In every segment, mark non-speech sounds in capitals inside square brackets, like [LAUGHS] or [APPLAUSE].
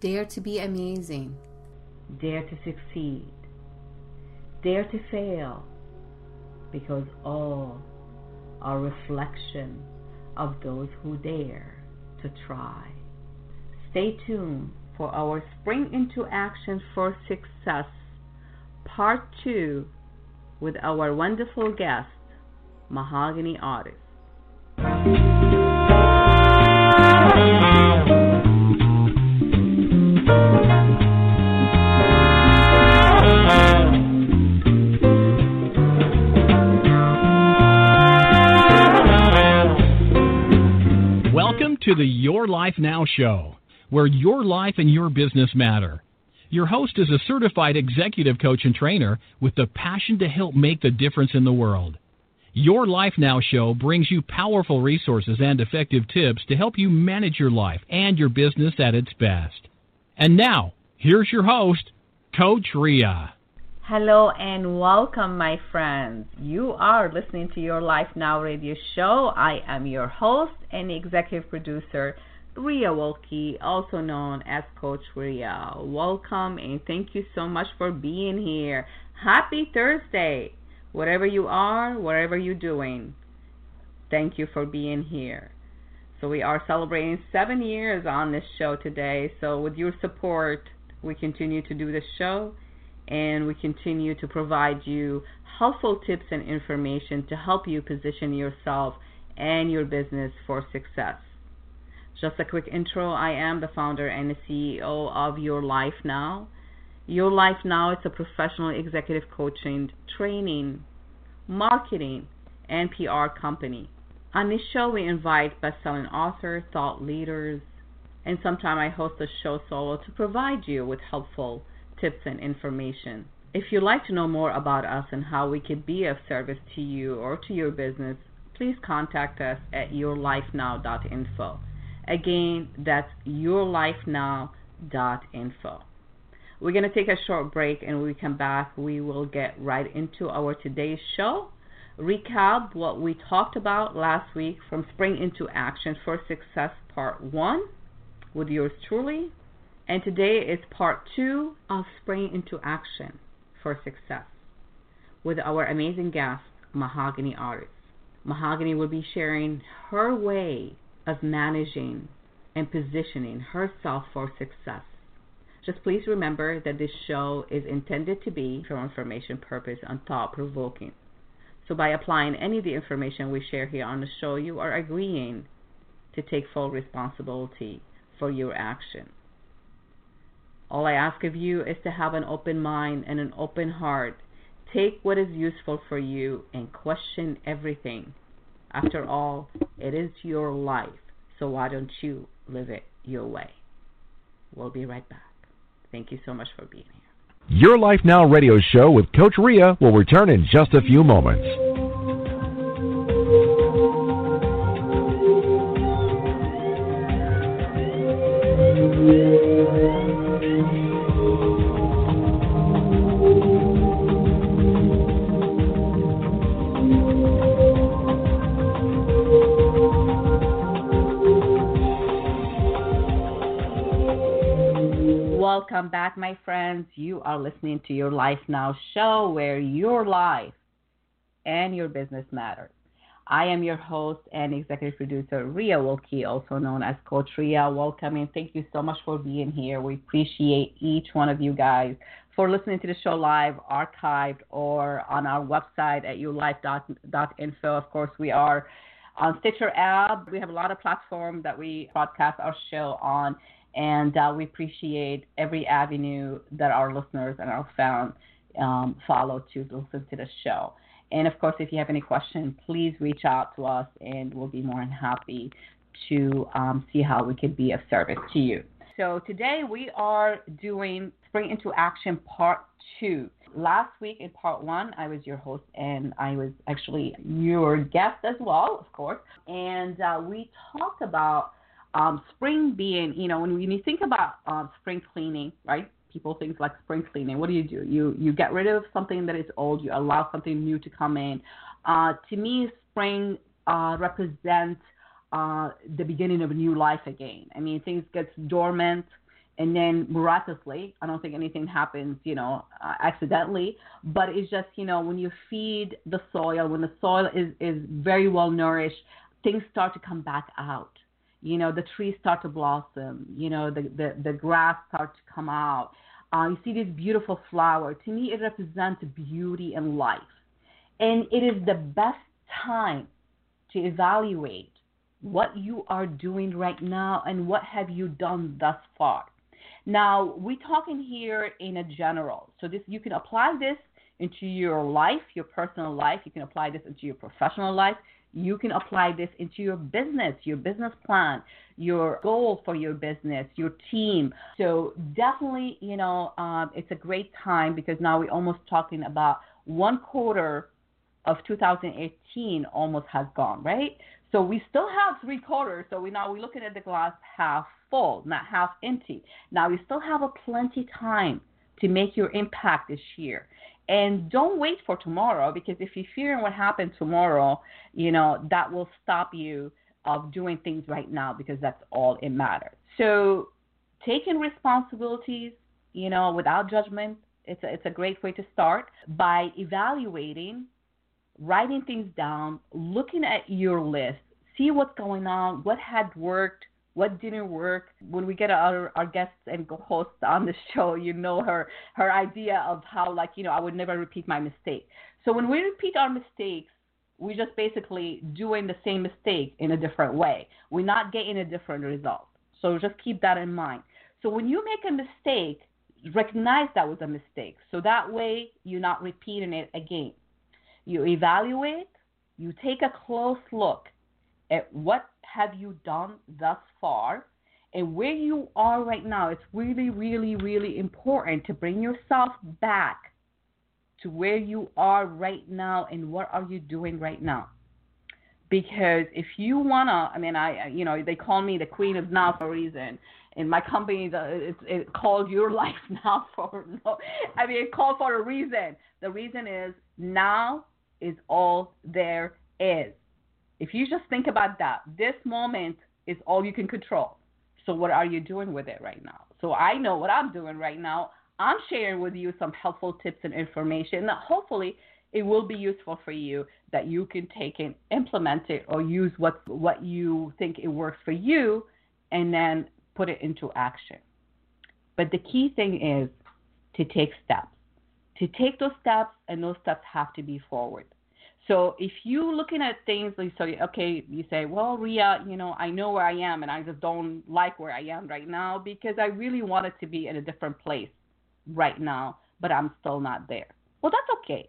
Dare to be amazing. Dare to succeed. Dare to fail. Because all are reflection of those who dare to try. Stay tuned for our Spring into Action for Success Part 2 with our wonderful guest, Mahogany Artist. To the Your Life Now show, where your life and your business matter. Your host is a certified executive coach and trainer with the passion to help make the difference in the world. Your Life Now show brings you powerful resources and effective tips to help you manage your life and your business at its best. And now, here's your host, Coach Rea. Hello and welcome, my friends. You are listening to Your Life Now radio show. I am your host and executive producer, Rea Wilke, also known as Coach Rea. Welcome and thank you so much for being here. Happy Thursday, whatever you are, whatever you're doing. Thank you for being here. So, we are celebrating seven years on this show today. So, with your support, we continue to do this show and we continue to provide you helpful tips and information to help you position yourself and your business for success. Just a quick intro I am the founder and the CEO of Your Life Now. Your Life Now is a professional executive coaching, training, marketing, and PR company. On this show, we invite best-selling authors, thought leaders, and sometimes I host a show solo to provide you with helpful tips and information. If you'd like to know more about us and how we could be of service to you or to your business, please contact us at yourlifenow.info. Again, that's yourlifenow.info. We're going to take a short break and when we come back, we will get right into our today's show. Recap what we talked about last week from Spring into Action for Success Part 1 with yours truly. And today is part 2 of Spring into Action for Success with our amazing guest, Mahogany Artist. Mahogany will be sharing her way of managing and positioning herself for success. Just please remember that this show is intended to be for information purpose and thought provoking. So by applying any of the information we share here on the show, you are agreeing to take full responsibility for your action. All I ask of you is to have an open mind and an open heart. Take what is useful for you and question everything. After all, it is your life, so why don't you live it your way? We'll be right back. Thank you so much for being here. Your Life Now radio show with Coach Rea will return in just a few moments. Back, my friends. You are listening to Your Life Now show where your life and your business matters. I am your host and executive producer, Rea Wilke, also known as Coach Rea. Welcome and thank you so much for being here. We appreciate each one of you guys for listening to the show live, archived, or on our website at yourlife.info. Of course, we are on Stitcher app. We have a lot of platforms that we broadcast our show on and uh, we appreciate every avenue that our listeners and our fans um, follow to listen to the show. And of course, if you have any questions, please reach out to us, and we'll be more than happy to um, see how we can be of service to you. So today we are doing Spring into Action Part Two. Last week in Part One, I was your host, and I was actually your guest as well, of course. And uh, we talked about um, spring being, you know, when, you think about um, spring cleaning, right? People think like spring cleaning. What do you do? You you get rid of something that is old. You allow something new to come in. Uh, to me, spring uh, represents uh, the beginning of a new life again. I mean, things get dormant and then miraculously, I don't think anything happens, you know, uh, accidentally, but it's just, you know, when you feed the soil, when the soil is, is very well nourished, things start to come back out. You know, the trees start to blossom, you know, the, the, the grass starts to come out. Uh, you see this beautiful flower. To me, it represents beauty and life. And it is the best time to evaluate what you are doing right now and what have you done thus far. Now, we're talking here in a general. So this you can apply this into your life, your personal life. You can apply this into your professional life. You can apply this into your business, your business plan, your goal for your business, your team. So definitely, you know, um, it's a great time because now we're almost talking about one quarter of 2018 almost has gone, right? So we still have three quarters. So we now we're looking at the glass half full, not half empty. Now we still have a plenty time to make your impact this year. And don't wait for tomorrow because if you're fearing what happens tomorrow, you know, that will stop you of doing things right now because that's all it matters. So taking responsibilities, you know, without judgment, it's a, it's a great way to start by evaluating writing things down, looking at your list, see what's going on, what had worked, what didn't work. When we get our our guests and hosts on the [LAUGHS] show, you know her her idea of how like you know I would never repeat my mistake. So when we repeat our mistakes, we're just basically doing the same mistake in a different way. We're not getting a different result. So just keep that in mind. So when you make a mistake, recognize that was a mistake. So that way you're not repeating it again. You evaluate, you take a close look at what have you done thus far and where you are right now. It's really, really, really important to bring yourself back to where you are right now and what are you doing right now. Because if you wanna, I mean, I, you know, they call me the queen of now for a reason. In my company, it's it called Your [LAUGHS] Life Now for no, I mean, it called for a reason. The reason is now is all there is. If you just think about that, this moment is all you can control. So what are you doing with it right now? So I know what I'm doing right now. I'm sharing with you some helpful tips and information that hopefully it will be useful for you that you can take and implement it or use what what you think it works for you and then put it into action. But the key thing is to take steps to take those steps, and those steps have to be forward. So if you looking at things like so, okay, you say, well, Rea, you know, I know where I am, and I just don't like where I am right now because I really wanted to be in a different place right now, but I'm still not there. Well, that's okay.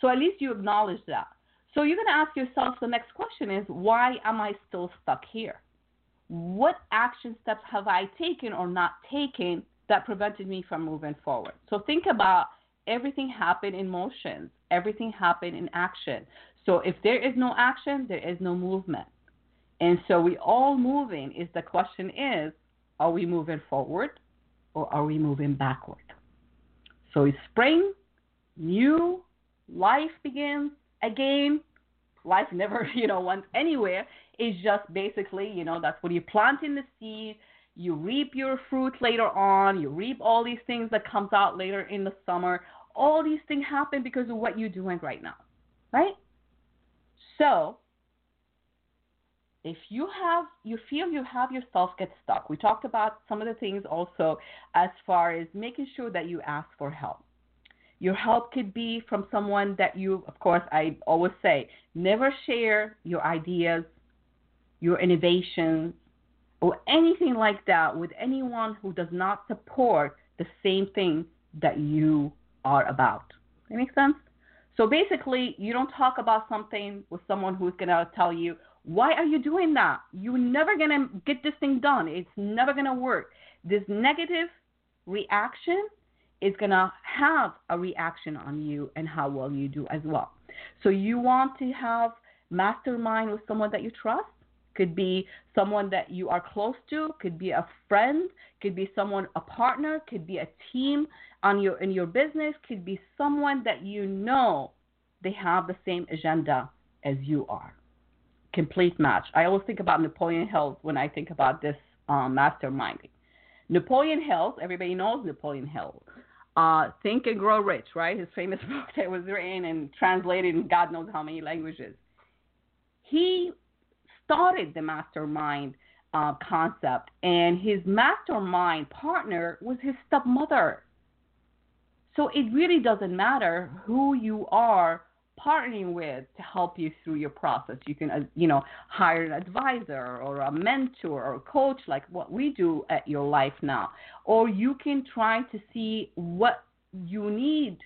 So at least you acknowledge that. So you're going to ask yourself the next question is, why am I still stuck here? What action steps have I taken or not taken that prevented me from moving forward? So think about everything happened in motions, Everything happened in action. So if there is no action, there is no movement. And so we all moving is the question is, are we moving forward or are we moving backward? So it's spring, new life begins again. Life never, [LAUGHS] you know, went anywhere. It's just basically, you know, that's when you plant in the seed, you reap your fruit later on, you reap all these things that comes out later in the summer. All these things happen because of what you're doing right now. Right? So if you have you feel you have yourself get stuck we talked about some of the things also as far as making sure that you ask for help your help could be from someone that you of course i always say never share your ideas your innovations or anything like that with anyone who does not support the same thing that you are about. That makes sense? So basically, you don't talk about something with someone who's going to tell you, why are you doing that? You're never going to get this thing done. It's never going to work. This negative reaction is going to have a reaction on you and how well you do as well. So you want to have mastermind with someone that you trust could be someone that you are close to, could be a friend, could be someone a partner, could be a team on your in your business, could be someone that you know they have the same agenda as you are. Complete match. I always think about Napoleon Hill when I think about this um, masterminding. Napoleon Hill, everybody knows Napoleon Hill. Uh, Think and Grow Rich, right? His famous [LAUGHS] book that was written and translated in God knows how many languages. He started the mastermind uh, concept, and his mastermind partner was his stepmother. So it really doesn't matter who you are partnering with to help you through your process. You can, uh, you know, hire an advisor or a mentor or a coach like what we do at Your Life Now, or you can try to see what you need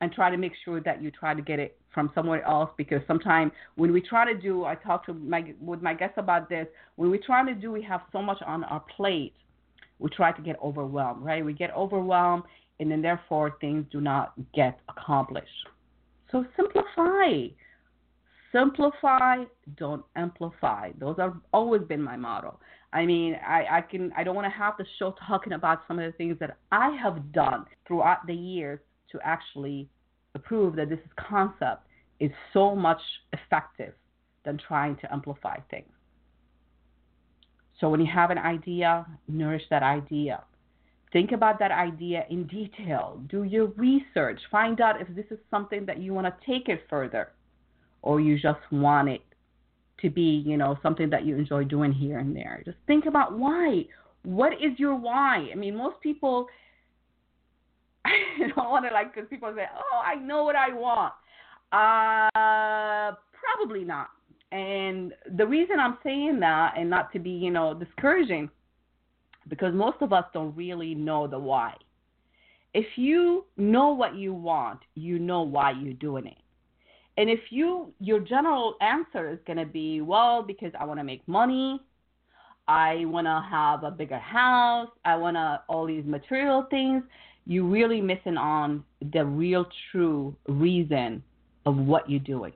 and try to make sure that you try to get it from somewhere else because sometimes when we try to do I talk to my with my guests about this when we try to do we have so much on our plate we try to get overwhelmed right we get overwhelmed and then therefore things do not get accomplished so simplify. Simplify, don't amplify. Those have always been my motto. I mean, I, I can I don't want to have the show talking about some of the things that I have done throughout the years to actually prove that this is concept is so much effective than trying to amplify things. So when you have an idea, nourish that idea. Think about that idea in detail. Do your research. Find out if this is something that you want to take it further or you just want it to be, you know, something that you enjoy doing here and there. Just think about why. What is your why? I mean, most people [LAUGHS] I don't want to like because people say, "Oh, I know what I want." Uh, probably not. And the reason I'm saying that, and not to be, you know, discouraging, because most of us don't really know the why. If you know what you want, you know why you're doing it. And if you your general answer is going to be, well, because I want to make money, I want to have a bigger house, I want to all these material things, you're really missing on the real true reason of what you're doing.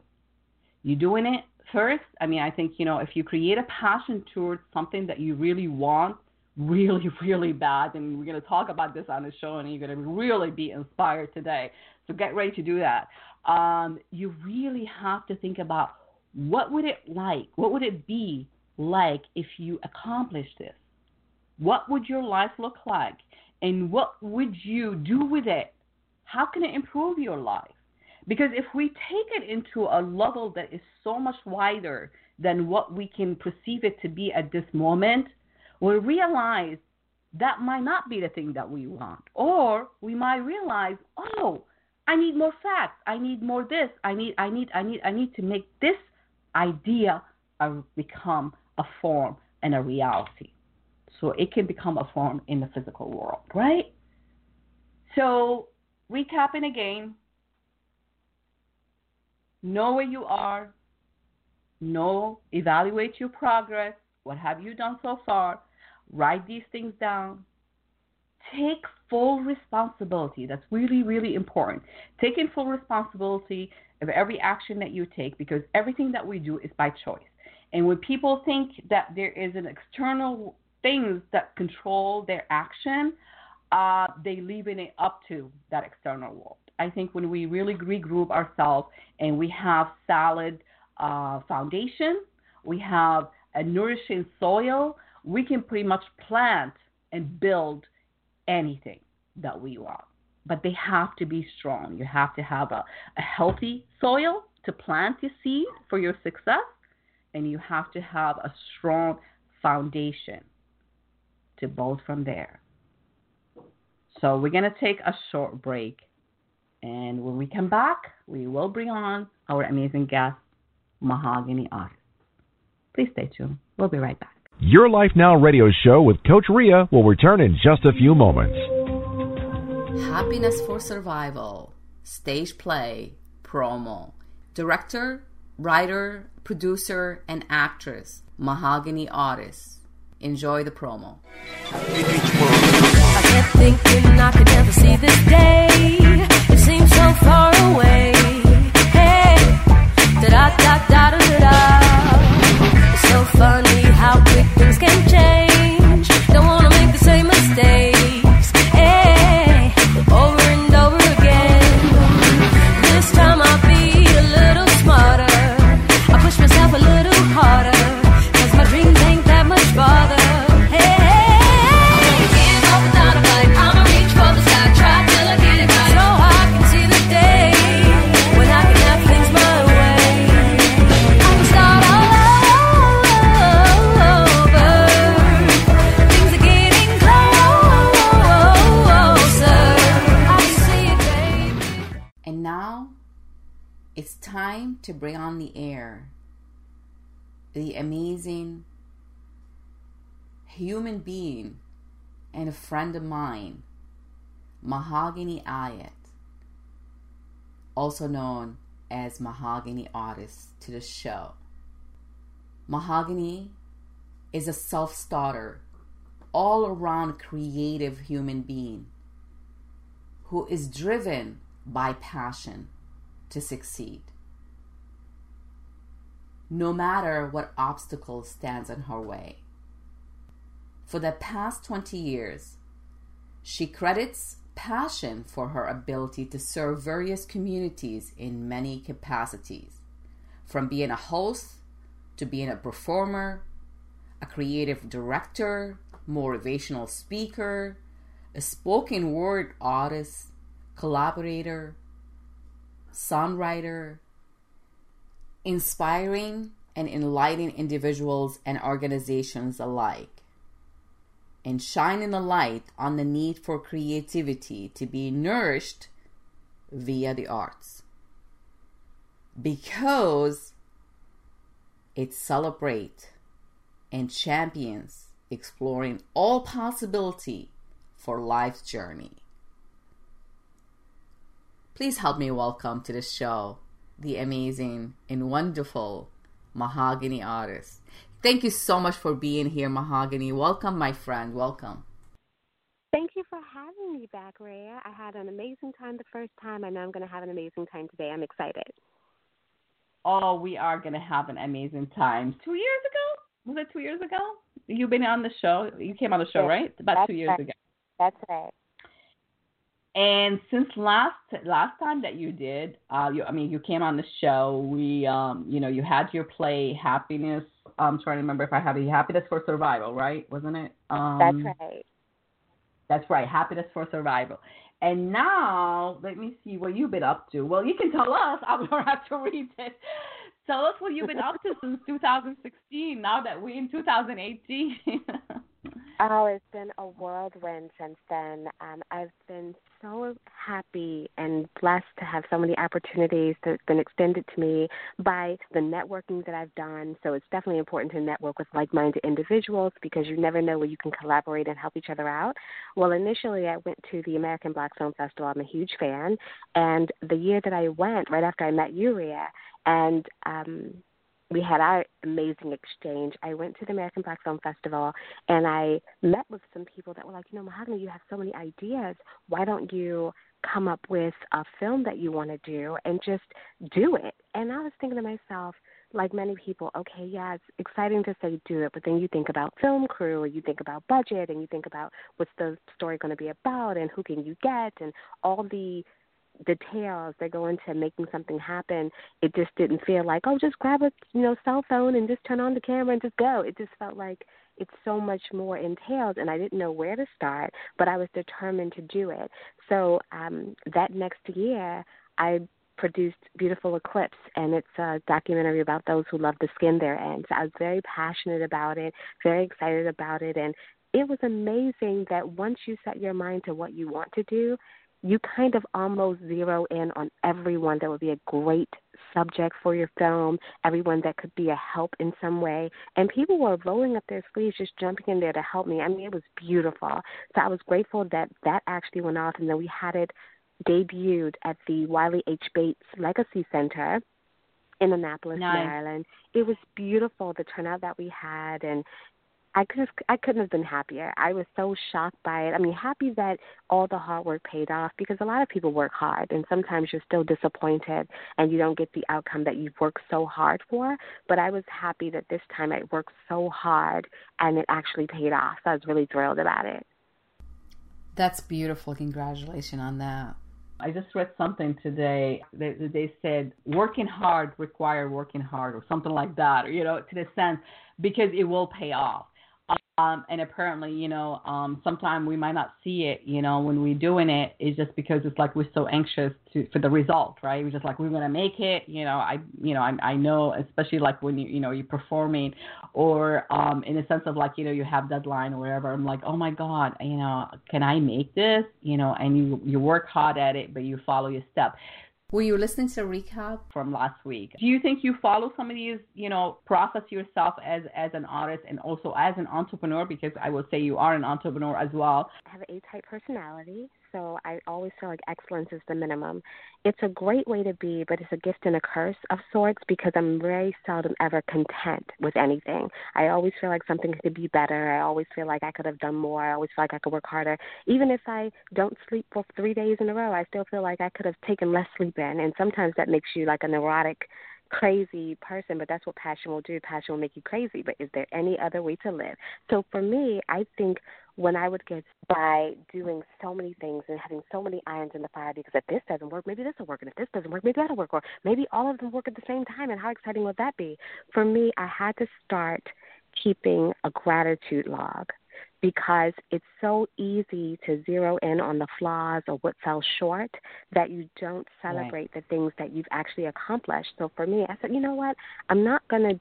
You're doing it first. I mean, I think, you know, if you create a passion towards something that you really want, [LAUGHS] really, really bad. And we're going to talk about this on the show, and you're going to really be inspired today. So get ready to do that. Um, you really have to think about what would it like, what would it be like if you accomplished this? What would your life look like? And what would you do with it? How can it improve your life? Because if we take it into a level that is so much wider than what we can perceive it to be at this moment, we realize that might not be the thing that we want. Or we might realize, oh, I need more facts. I need more this. I need I need I need I need to make this idea become a form and a reality. So it can become a form in the physical world, right? So recapping again, know where you are, know, evaluate your progress. What have you done so far? Write these things down. Take full responsibility. That's really, really important. Taking full responsibility of every action that you take because everything that we do is by choice. And when people think that there is an external things that control their action, uh, they leaving it up to that external world. I think when we really regroup ourselves and we have solid uh, foundation, we have a nourishing soil, we can pretty much plant and build anything that we want. But they have to be strong. You have to have a, a healthy soil to plant your seed for your success, and you have to have a strong foundation to build from there. So we're going to take a short break. And when we come back, we will bring on our amazing guest, Mahogany Artist. Please stay tuned. We'll be right back. Your Life Now radio show with Coach Rea will return in just a few moments. Happiness for Survival, stage play, promo. Director, writer, producer, and actress, Mahogany Artist. Enjoy the promo. I kept thinking I could never see this day. It seems so far away. Hey, da da da da da da. It's so funny how quick things can change. Don't wanna make the same mistakes. Hey, over to bring on the air the amazing human being and a friend of mine, Mahogany Ayot, also known as Mahogany Artist, to the show. Mahogany is a self starter, all around creative human being who is driven by passion to succeed. No matter what obstacle stands in her way. For the past 20 years, she credits passion for her ability to serve various communities in many capacities, from being a host to being a performer, a creative director, motivational speaker, a spoken word artist, collaborator, songwriter, inspiring and enlightening individuals and organizations alike, and shining a light on the need for creativity to be nourished via the arts. Because it celebrates and champions exploring all possibility for life's journey. Please help me welcome to the show the amazing and wonderful Mahogany artist. Thank you so much for being here, Mahogany. Welcome, my friend. Welcome. Thank you for having me back, Rea. I had an amazing time the first time. I know I'm going to have an amazing time today. I'm excited. Oh, we are going to have an amazing time. Two years ago? Was it two years ago? You've been on the show. You came on the show, Yes, right? About that's two years right. ago. That's right. And since last last time that you did, uh, you, I mean, you came on the show. We, um, you know, you had your play Happiness. I'm trying to remember if I have it. Happiness for Survival, right? Wasn't it? Um, That's right. That's right. Happiness for Survival. And now, let me see what you've been up to. Well, you can tell us. [LAUGHS] I don't have to read it. Tell us what you've been up to since [LAUGHS] 2016. Now that we're in 2018. [LAUGHS] Oh, it's been a whirlwind since then. Um, I've been so happy and blessed to have so many opportunities that have been extended to me by the networking that I've done. So it's definitely important to network with like minded individuals because you never know where you can collaborate and help each other out. Well, initially, I went to the American Black Film Festival. I'm a huge fan. And the year that I went, right after I met Uria, and um, we had our amazing exchange. I went to the American Black Film Festival and I met with some people that were like, you know, Mahogany, you have so many ideas. Why don't you come up with a film that you want to do and just do it? And I was thinking to myself, like many people, okay, yeah, it's exciting to say do it, but then you think about film crew, and you think about budget, and you think about what's the story going to be about, and who can you get, and all the details that go into making something happen. It just didn't feel like, oh, just grab a you know cell phone and just turn on the camera and just go. It just felt like it's so much more entailed, and I didn't know where to start, but I was determined to do it. So um, that next year, I produced Beautiful Eclipse, and it's a documentary about those who love the skin their So I was very passionate about it, very excited about it, and it was amazing that once you set your mind to what you want to do, you kind of almost zero in on everyone that would be a great subject for your film, everyone that could be a help in some way. And people were rolling up their sleeves, just jumping in there to help me. I mean, it was beautiful. So I was grateful that that actually went off, and then we had it debuted at the Wiley H. Bates Legacy Center in Annapolis, Nice. Maryland. It was beautiful the turnout that we had, and I could just I couldn't have been happier. I was so shocked by it. I mean, happy that all the hard work paid off because a lot of people work hard and sometimes you're still disappointed and you don't get the outcome that you've worked so hard for. But I was happy that this time I worked so hard and it actually paid off. So I was really thrilled about it. That's beautiful. Congratulations on that. I just read something today. They, they said working hard require working hard or something like that, or, you know, to the sense because it will pay off. Um, and apparently, you know, um, sometimes we might not see it, you know, when we're doing it. It's just because it's like we're so anxious to for the result, right? We're just like we're gonna make it, you know. I, you know, I, I know, especially like when you, you know, you're performing, or um, in a sense of like, you know, you have deadline or whatever. I'm like, oh my God, you know, can I make this, you know? And you you work hard at it, but you follow your step. Were you listening to a recap from last week? Do you think you follow some of these, you know, process yourself as as an artist and also as an entrepreneur? Because I will say you are an entrepreneur as well. I have an A-type personality, so I always feel like excellence is the minimum. It's a great way to be, but it's a gift and a curse of sorts because I'm very seldom ever content with anything. I always feel like something could be better. I always feel like I could have done more. I always feel like I could work harder. Even if I don't sleep for three days in a row, I still feel like I could have taken less sleep in. And sometimes that makes you like a neurotic crazy person, but that's what passion will do. Passion will make you crazy. But is there any other way to live? So for me, I think when I would get by doing so many things and having so many irons in the fire because if this doesn't work, maybe this will work, and if this doesn't work, maybe that'll work, or maybe all of them work at the same time, and how exciting would that be? For me, I had to start keeping a gratitude log because it's so easy to zero in on the flaws or what fell short that you don't celebrate right. the things that you've actually accomplished. So for me, I said, you know what? I'm not going to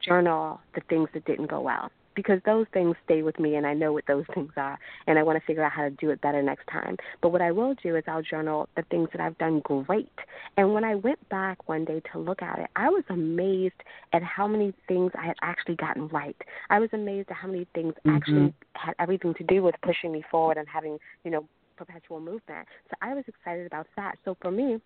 journal the things that didn't go well because those things stay with me and I know what those [LAUGHS] things are and I want to figure out how to do it better next time. But what I will do is I'll journal the things that I've done great. And when I went back one day to look at it, I was amazed at how many things I had actually gotten right. I was amazed at how many things mm-hmm. actually had everything to do with pushing me forward and having, you know, perpetual movement. So I was excited about that. So for me,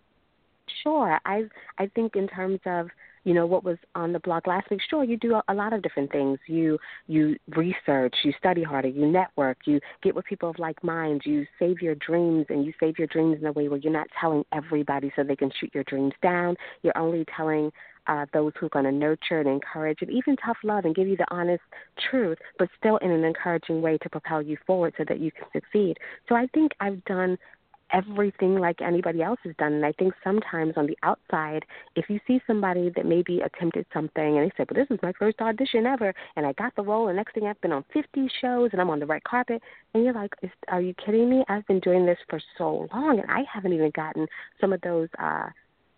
sure, I I think in terms of you know what was on the blog last week sure you do a, lot of different things you you research you study harder you network you get with people of like minds you save your dreams and you save your dreams in a way where you're not telling everybody so they can shoot your dreams down you're only telling uh, those who are going to nurture and encourage and even tough love and give you the honest truth, but still in an encouraging way to propel you forward so that you can succeed. So I think I've done everything like anybody else has done. And I think sometimes on the outside, if you see somebody that maybe attempted something and they said, "Well, this is my first audition ever, and I got the role, and next thing I've been on 50 shows and I'm on the red carpet," and you're like, "Are you kidding me? I've been doing this for so long, and I haven't even gotten some of those." uh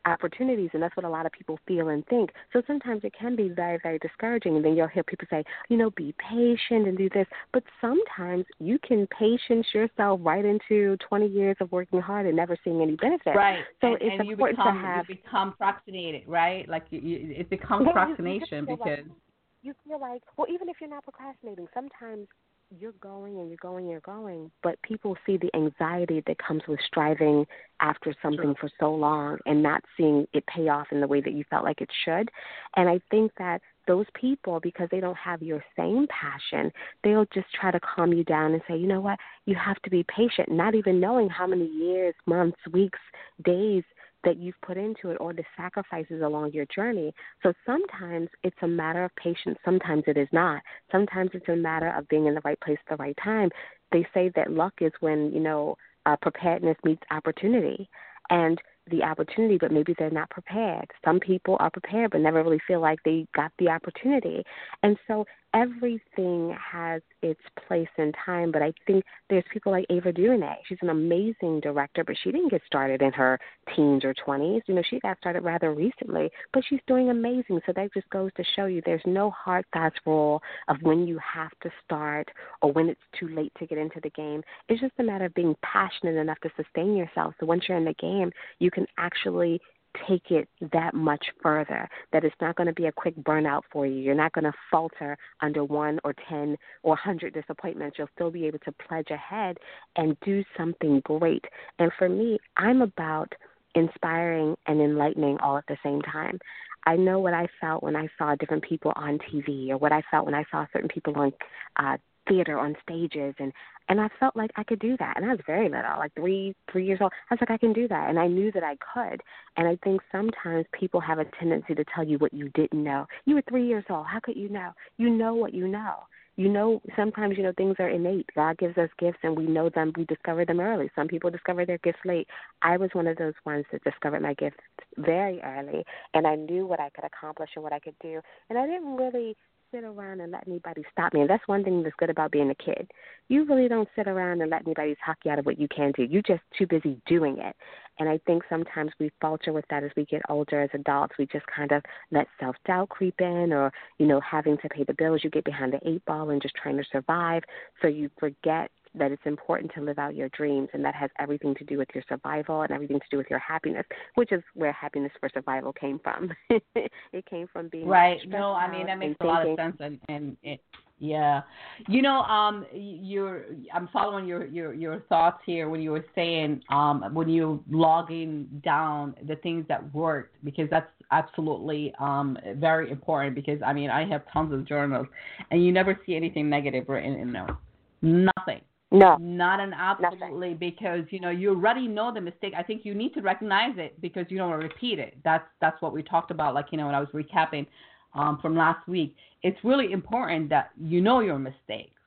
opportunities and that's what a lot of people feel and think. So sometimes it can be very very discouraging and then you'll hear people say you know be patient and do this. But sometimes you can patience yourself right into 20 years of working hard and never seeing any benefit. Right. So and, it's and important become, to have you become procrastinated right? Like you, you, it becomes procrastination you, because like, you feel like well even if you're not procrastinating sometimes you're going and you're going and you're going, but people see the anxiety that comes with striving after something sure. for so long and not seeing it pay off in the way that you felt like it should. And I think that those people, because they don't have your same passion, they'll just try to calm you down and say, you know what, you have to be patient, not even knowing how many years, months, weeks, days that you've put into it or the sacrifices along your journey. So sometimes it's a matter of patience, sometimes it is not. Sometimes it's a matter of being in the right place at the right time. They say that luck is when, you know, uh, preparedness meets opportunity. And the opportunity, but maybe they're not prepared. Some people are prepared but never really feel like they got the opportunity. And so everything has its place and time, but I think there's people like Ava DuVernay. She's an amazing director, but she didn't get started in her teens or 20s. You know, she got started rather recently, but she's doing amazing. So that just goes to show you there's no hard, fast rule of when you have to start or when it's too late to get into the game. It's just a matter of being passionate enough to sustain yourself. So once you're in the game, you can actually take it that much further that it's not going to be a quick burnout for you. You're not going to falter under one or 10 or 100 disappointments. You'll still be able to pledge ahead and do something great. And for me, I'm about inspiring and enlightening all at the same time. I know what I felt when I saw different people on TV or what I felt when I saw certain people on uh, theater on stages and and I felt like I could do that. And I was very little, like three, three years old. I was like, I can do that. And I knew that I could. And I think sometimes people have a tendency to tell you what you didn't know. You were three years old. How could you know? You know what you know. You know, sometimes, you know, things are innate. God gives us gifts and we know them. We discover them early. Some people discover their gifts late. I was one of those ones that discovered my gifts very early. And I knew what I could accomplish and what I could do. And I didn't really sit around and let anybody stop me. And that's one thing that's good about being a kid. You really don't sit around and let anybody talk you out of what you can do. You're just too busy doing it. And I think sometimes we falter with that as we get older as adults. We just kind of let self doubt creep in or, you know, having to pay the bills, you get behind the eight ball and just trying to survive. So you forget that it's important to live out your dreams, and that has everything to do with your survival and everything to do with your happiness, which is where happiness for survival came from. [LAUGHS] it came from being right. No, I mean that makes a lot of sense, and and it, yeah, you know, um, you're I'm following your your your thoughts here when you were saying um when you logging down the things that worked because that's absolutely um very important because I mean I have tons of journals and you never see anything negative written in there, nothing. No, Not an absolutely because you know you already know the mistake. I think you need to recognize it because you don't want to repeat it. That's that's what we talked about. Like you know when I was recapping um, from last week, it's really important that you know your mistakes,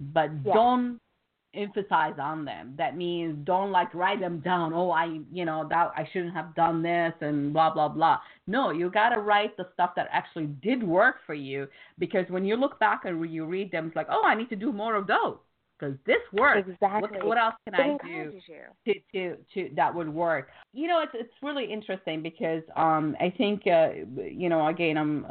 but Yeah. don't emphasize on them. That means don't like write them down. Oh, I you know that I shouldn't have done this and blah blah blah. No, you gotta write the stuff that actually did work for you because when you look back and you read them, it's like oh I need to do more of those because this works. exactly. What, what else can it I do? you. to, to to that would work. You know, it's it's really interesting because um I think uh you know again I'm uh,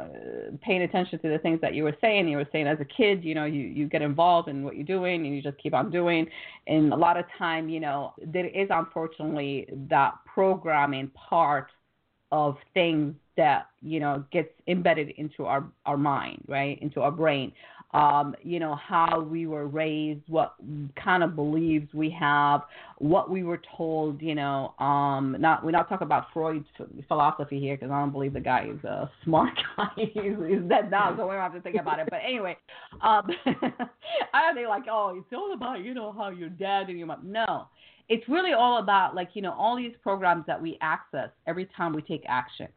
paying attention to the things that you were saying. You were saying as a kid, you know, you you get involved in what you're doing and you just keep on doing. And a lot of time, you know, there is unfortunately that programming part of things that you know gets embedded into our our mind, right, into our brain um, you know, how we were raised, what kind of beliefs we have, what we were told, you know, um, not, we're not talking about Freud's philosophy here because I don't believe the guy is a smart [LAUGHS] guy. he's, dead now, so we don't have to think about it. But anyway, um, [LAUGHS] I think like, oh, it's all about, you know, how your dad and your mom. No, it's really all about like, you know, all these programs that we access every time we take action.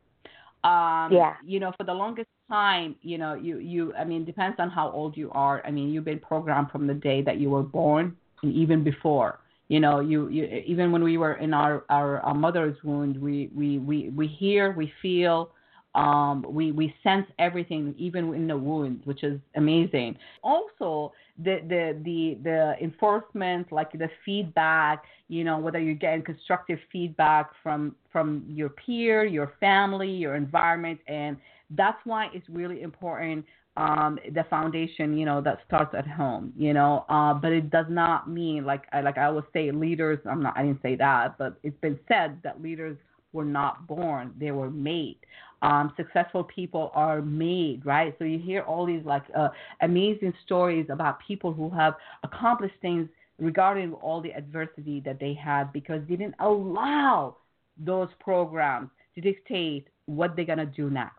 Um, Yeah. You know, for the longest time, you know, you, you, I mean, depends on how old you are. I mean, you've been programmed from the day that you were born and even before. You know, you, you even when we were in our, our, our mother's wound, we, we, we, we hear, we feel, um, we, we sense everything, even in the wound, which is amazing. Also, the, the, the, the enforcement, like the feedback, you know, whether you're getting constructive feedback from, from your peer, your family, your environment, and that's why it's really important um the foundation you know that starts at home you know uh but it does not mean like I like I always say leaders I'm not I didn't say that but it's been said that leaders were not born they were made um successful people are made right? So you hear all these like uh, amazing stories about people who have accomplished things regarding all the adversity that they had because they didn't allow those programs to dictate what they're going to do next.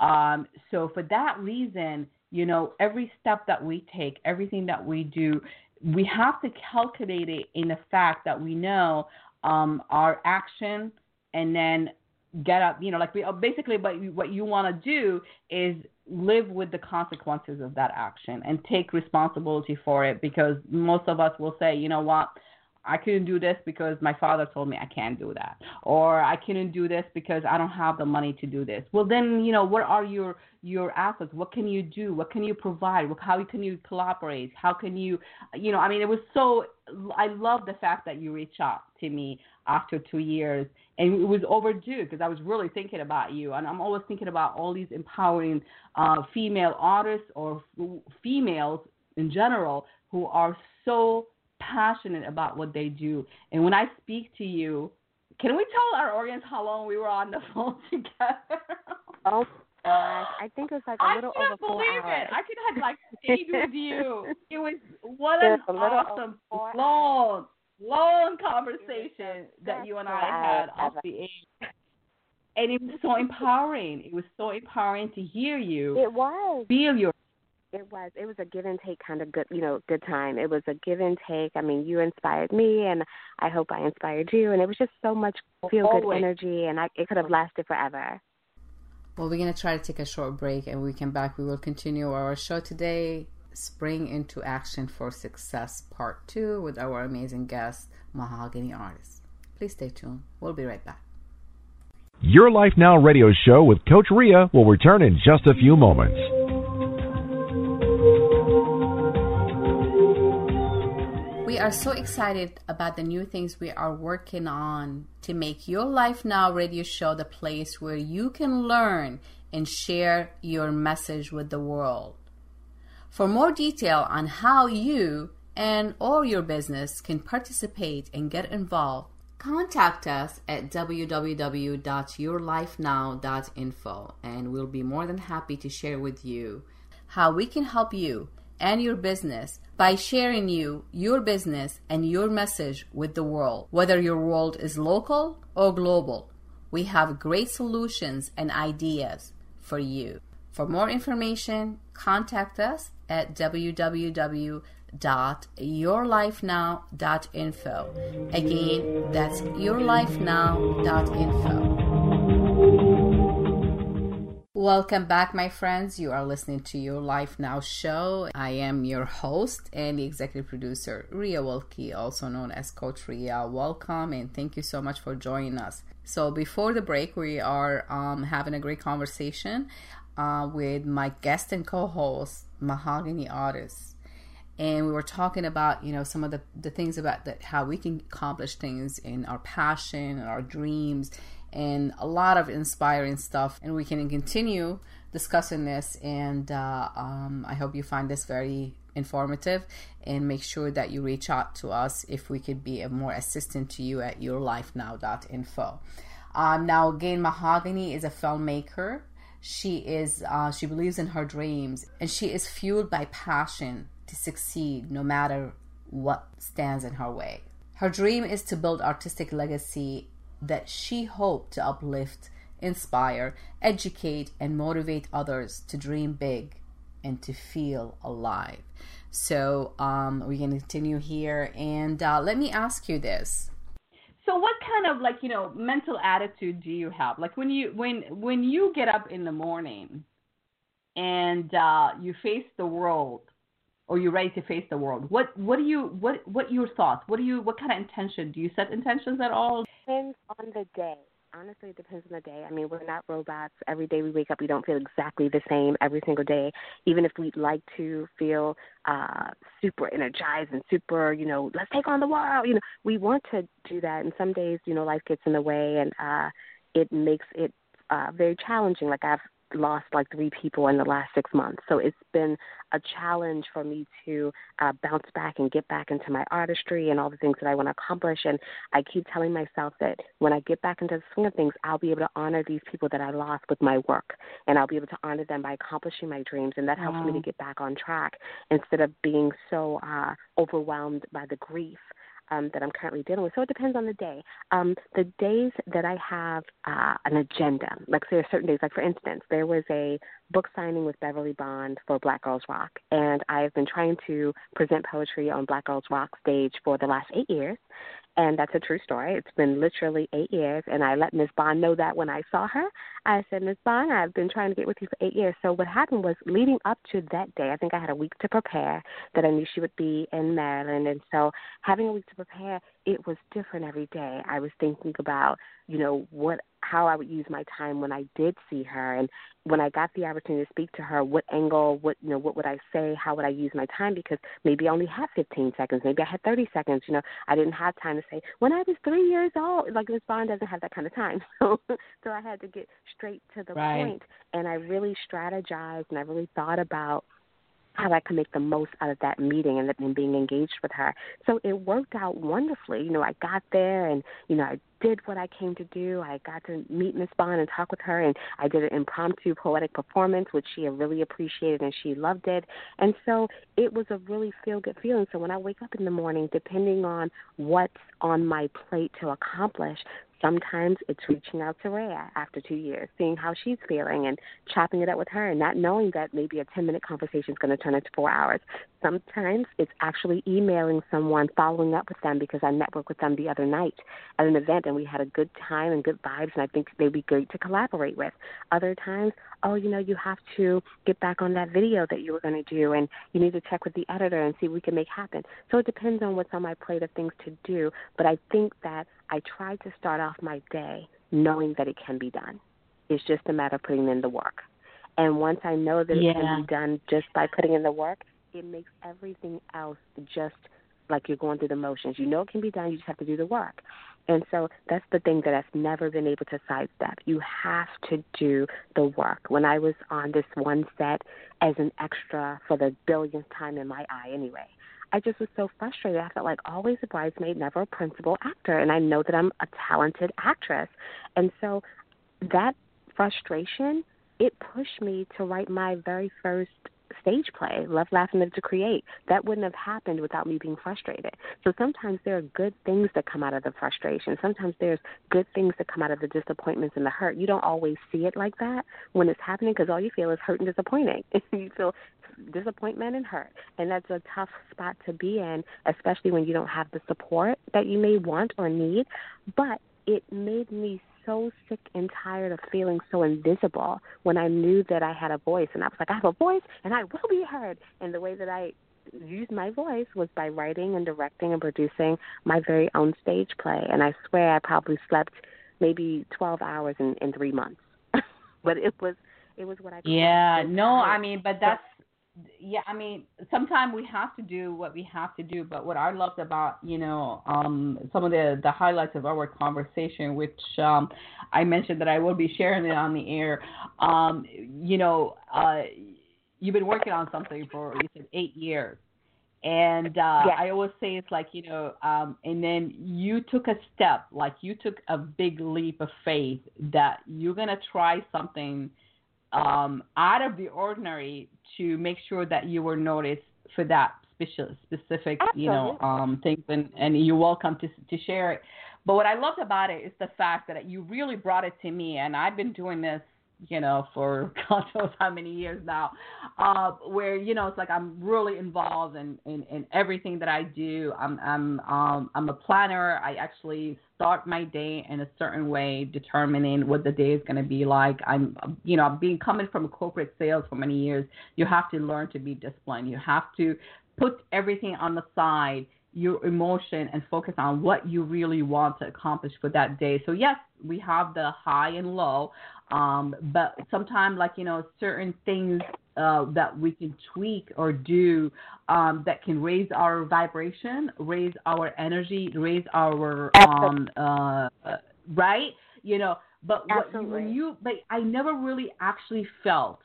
Um, so for that reason, you know, every step that we take, everything that we do, we have to calculate it in the fact that we know um, our action and then get up, you know, like we uh, basically, but what you want to do is live with the consequences of that action and take responsibility for it because most of us will say, you know what, I couldn't do this because my father told me I can't do that, or I couldn't do this because I don't have the money to do this. Well, then you know what are your your assets? What can you do? What can you provide? How can you collaborate? How can you, you know? I mean, it was so. I love the fact that you reached out to me after two years, and it was overdue because I was really thinking about you, and I'm always thinking about all these empowering uh, female artists or f- females in general who are so passionate about what they do. And when I speak to you, can we tell our audience how long we were on the [LAUGHS] phone together? Oh gosh, I think it was like a I little can't believe it. I could have like stayed with you. [LAUGHS] It was what an awesome, long, long conversation that you and I had off the air. And it was so empowering. It was so empowering to hear you It was. feel your It was. It was a give and take kind of good, you know, good time. It was a give and take. I mean, you inspired me, and I hope I inspired you, and it was just so much feel good Always. energy, and I, it could have lasted forever. Well, we're going to try to take a short break and we come back. We will continue our show today Spring into Action for Success Part 2 with our amazing guest, Mahogany Artist. Please stay tuned. We'll be right back. Your Life Now radio show with Coach Rea will return in just a few moments. We are so excited about the new things we are working on to make Your Life Now radio show the place where you can learn and share your message with the world. For more detail on how you and or your business can participate and get involved, contact us at www.yourlifenow.info and we'll be more than happy to share with you how we can help you and your business by sharing you your business and your message with the world. Whether your world is local or global we have great solutions and ideas for you. For more information contact us at www.yourlifenow.info again that's yourlifenow.info Welcome back, my friends. You are listening to Your Life Now show. I am your host and the executive producer, Rea Wilke, also known as Coach Ria. Welcome and thank you so much for joining us. So, before the break, we are um, having a great conversation uh, with my guest and co host, Mahogany Artist. And we were talking about, you know, some of the, the things about that, how we can accomplish things in our passion and our dreams and a lot of inspiring stuff. And we can continue discussing this. And uh, um, I hope you find this very informative and make sure that you reach out to us if we could be a more assistant to you at yourlifenow.info. Um, now, again, Mahogany is a filmmaker. She is uh, she believes in her dreams and she is fueled by passion to succeed no matter what stands in her way. Her dream is to build artistic legacy that she hoped to uplift, inspire, educate, and motivate others to dream big and to feel alive. So um, we can continue here, and uh, let me ask you this. So what kind of like you know mental attitude do you have? Like when you when when you get up in the morning and uh, you face the world, or you're ready to face the world. What what do you what what your thoughts? What do you what kind of intention do you set intentions at all? Depends on the day. Honestly, it depends on the day. I mean, we're not robots. Every day we wake up, we don't feel exactly the same every single day. Even if we'd like to feel uh super energized and super, you know, let's take on the world. You know, we want to do that, and some days, you know, life gets in the way, and uh it makes it uh very challenging. Like I've lost like three people in the last six months. So it's been a challenge for me to uh, bounce back and get back into my artistry and all the things that I want to accomplish. And I keep telling myself that when I get back into the swing of things, I'll be able to honor these people that I lost with my work, and I'll be able to honor them by accomplishing my dreams. And that helps wow. me to get back on track instead of being so uh, overwhelmed by the grief um, that I'm currently dealing with. So it depends on the day. Um, the days that I have uh, an agenda, like there are certain days, like for instance, there was a book signing with Beverly Bond for Black Girls Rock, and I've been trying to present poetry on Black Girls Rock stage for the last eight years. And that's a true story. It's been literally eight years, and I let Miss Bond know that when I saw her. I said, Miss Bond, I've been trying to get with you for eight years. So what happened was, leading up to that day, I think I had a week to prepare. That I knew she would be in Maryland, and so having a week to prepare, it was different every day. I was thinking about, you know, what how I would use my time when I did see her and when I got the opportunity to speak to her, what angle, what you know, what would I say, how would I use my time because maybe I only had 15 seconds, maybe I had 30 seconds, you know, I didn't have time to say when I was 3 years old, like Miss Bond doesn't have that kind of time. [LAUGHS] So so I had to get straight to the right. point and I really strategized and I really thought about how I could make the most out of that meeting and, and being engaged with her. So it worked out wonderfully. You know, I got there and, you know, I did what I came to do. I got to meet Miss Bond and talk with her and I did an impromptu poetic performance which she really appreciated and she loved it. And so it was a really feel good feeling. So when I wake up in the morning, depending on what's on my plate to accomplish, Sometimes it's reaching out to Rea after two years, seeing how she's feeling and chopping it up with her and not knowing that maybe a 10 minute conversation is going to turn into four hours. Sometimes it's actually emailing someone, following up with them because I networked with them the other night at an event and we had a good time and good vibes and I think they'd be great to collaborate with. Other times, oh, you know, you have to get back on that video that you were going to do and you need to check with the editor and see what we can make happen. So it depends on what's on my plate of things to do. But I think that I try to start off my day knowing that it can be done. It's just a matter of putting in the work. And once I know that yeah. it can be done just by putting in the work, it makes everything else just like you're going through the motions. You know it can be done, you just have to do the work. And so that's the thing that I've never been able to sidestep. You have to do the work. When I was on this one set as an extra for the billionth time in my eye, anyway, I just was so frustrated. I felt like always a bridesmaid, never a principal actor, and I know that I'm a talented actress. And so that frustration, it pushed me to write my very first stage play, Love, Laugh, and Live to Create. That wouldn't have happened without me being frustrated. So sometimes there are good things that come out of the frustration. Sometimes there's good things that come out of the disappointments and the hurt. You don't always see it like that when it's happening because all you feel is hurt and disappointing. [LAUGHS] you feel disappointment and hurt. And that's a tough spot to be in, especially when you don't have the support that you may want or need. But it made me so sick and tired of feeling so invisible when I knew that I had a voice. And I was like, I have a voice and I will be heard. And the way that I used my voice was by writing and directing and producing my very own stage play. And I swear I probably slept maybe 12 hours in, in three months. [LAUGHS] but it was it was what I yeah no I mean but that's yeah, I mean, sometimes we have to do what we have to do. But what I loved about, you know, um, some of the the highlights of our conversation, which um, I mentioned that I will be sharing it on the air. Um, you know, uh, you've been working on something for you said eight years. And uh, yes. I always say it's like, you know, um, and then you took a step, like you took a big leap of faith that you're going to try something um, out of the ordinary to make sure that you were noticed for that special, specific, Absolutely. you know, um, things, and, and you're welcome to to share it. But what I loved about it is the fact that you really brought it to me, and I've been doing this you know, for [LAUGHS] God knows how many years now, uh, where you know it's like I'm really involved in, in, in everything that I do. I'm I'm um, I'm a planner. I actually start my day in a certain way, determining what the day is going to be like. I'm you know being coming from corporate sales for many years. You have to learn to be disciplined. You have to put everything on the side your emotion and focus on what you really want to accomplish for that day. So yes, we have the high and low, um, but sometimes like you know certain things uh, that we can tweak or do um, that can raise our vibration, raise our energy, raise our um, uh, right, you know. But what, when you, but I never really actually felt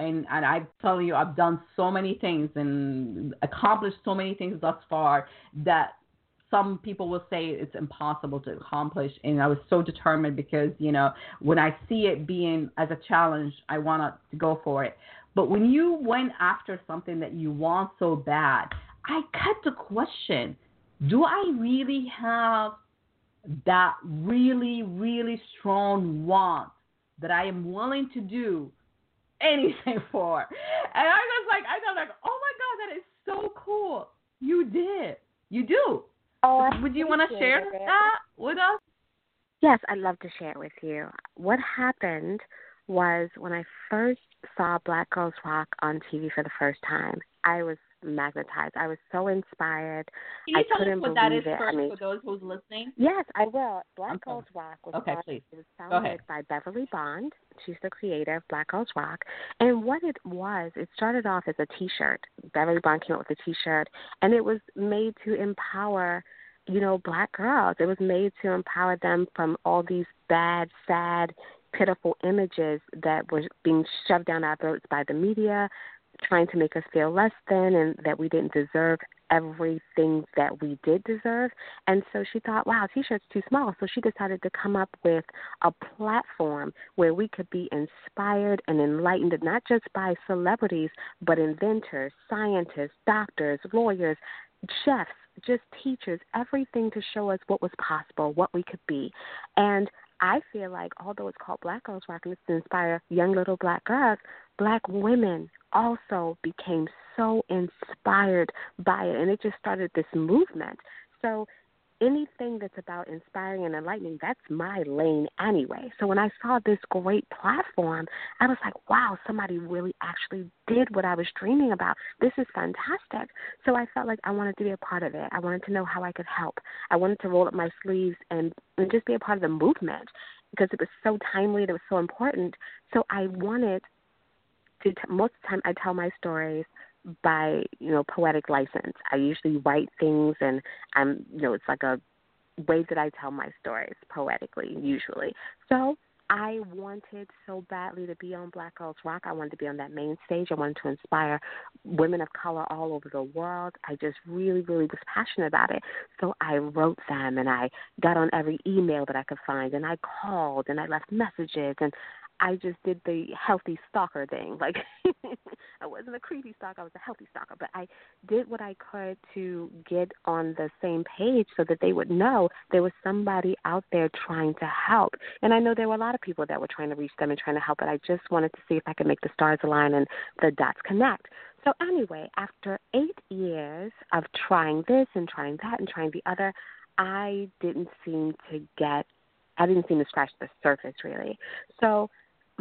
and and I tell you, I've done so many things and accomplished so many things thus far that some people will say it's impossible to accomplish. And I was so determined because you know when I see it being as a challenge, I want to go for it. But when you went after something that you want so bad, I cut the question: Do I really have that really, really strong want that I am willing to do anything [LAUGHS] for. And I was like, I was like, oh my god, that is so cool. You did. You do. Oh, would you want to share it. that with us? Yes, I'd love to share it with you. What happened was when I first saw Black Girls Rock on TV for the first time, I was magnetized. I was so inspired. Can you I tell couldn't us what that is it. first I mean, for those who's listening? Yes, I will. Black Okay. Girls Rock was Okay, please. it was founded by Beverly Bond. She's the creator of Black Girls Rock. And what it was, it started off as a T-shirt. Beverly Bond came up with a T-shirt, and it was made to empower, you know, black girls. It was made to empower them from all these bad, sad, pitiful images that were being shoved down our throats by the media, trying to make us feel less than and that we didn't deserve everything that we did deserve. And so she thought, wow, t shirt's too small. So she decided to come up with a platform where we could be inspired and enlightened, not just by celebrities, but inventors, scientists, doctors, lawyers, chefs, just teachers, everything to show us what was possible, what we could be. And I feel like although it's called Black Girls Rock and it's to inspire young little black girls, black women also became so inspired by it and it just started this movement. So anything that's about inspiring and enlightening, that's my lane anyway. So when I saw this great platform, I was like, wow, somebody really actually did what I was dreaming about. This is fantastic. So I felt like I wanted to be a part of it. I wanted to know how I could help. I wanted to roll up my sleeves and, and just be a part of the movement because it was so timely and it was so important. So I wanted to, t- most of the time, I tell my stories by you know poetic license. I usually write things, and I'm you know it's like a way that I tell my stories poetically usually. So I wanted so badly to be on Black Girls Rock. I wanted to be on that main stage. I wanted to inspire women of color all over the world. I just really, really was passionate about it. So I wrote them and I got on every email that I could find and I called and I left messages and I just did the healthy stalker thing. Like [LAUGHS] I wasn't a creepy stalker, I was a healthy stalker. But I did what I could to get on the same page so that they would know there was somebody out there trying to help. And I know there were a lot of people that were trying to reach them and trying to help, but I just wanted to see if I could make the stars align and the dots connect. So anyway, after eight years of trying this and trying that and trying the other, I didn't seem to get I didn't seem to scratch the surface really. So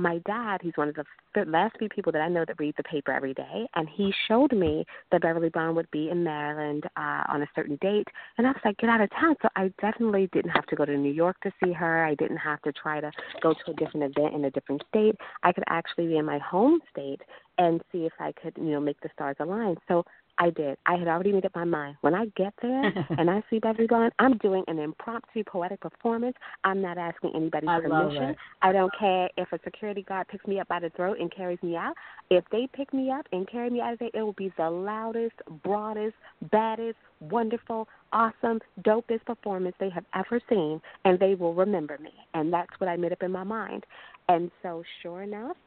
my dad, he's one of the last few people that I know that read the paper every day, and he showed me that Beverly Brown would be in Maryland uh, on a certain date, and I was like, get out of town. So I definitely didn't have to go to New York to see her. I didn't have to try to go to a different event in a different state. I could actually be in my home state and see if I could, you know, make the stars align. So I did. I had already made up my mind. When I get there [LAUGHS] and I see Beverly Bond, I'm doing an impromptu poetic performance. I'm not asking anybody's I permission. I don't care if a security guard picks me up by the throat and carries me out. If they pick me up and carry me out of there, it will be the loudest, broadest, baddest, wonderful, awesome, dopest performance they have ever seen, and they will remember me. And that's what I made up in my mind. And so, sure enough,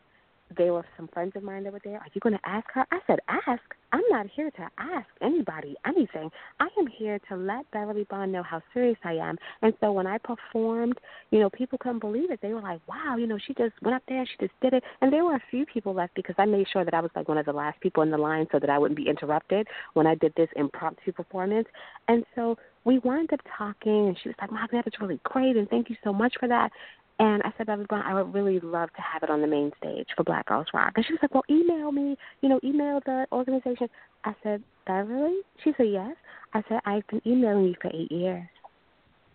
there were some friends of mine that were there. Are you going to ask her? I said, ask. I'm not here to ask anybody anything. I am here to let Beverly Bond know how serious I am. And so when I performed, you know, people couldn't believe it. They were like, wow, you know, she just went up there, she just did it. And there were a few people left because I made sure that I was like one of the last people in the line so that I wouldn't be interrupted when I did this impromptu performance. And so we wound up talking, and she was like, "Mom, that is really great, and thank you so much for that." And I said, Beverly Brown, I would really love to have it on the main stage for Black Girls Rock. And she was like, Well, email me, you know, email the organization. I said, Beverly? She said, Yes. I said, I've been emailing you for eight years.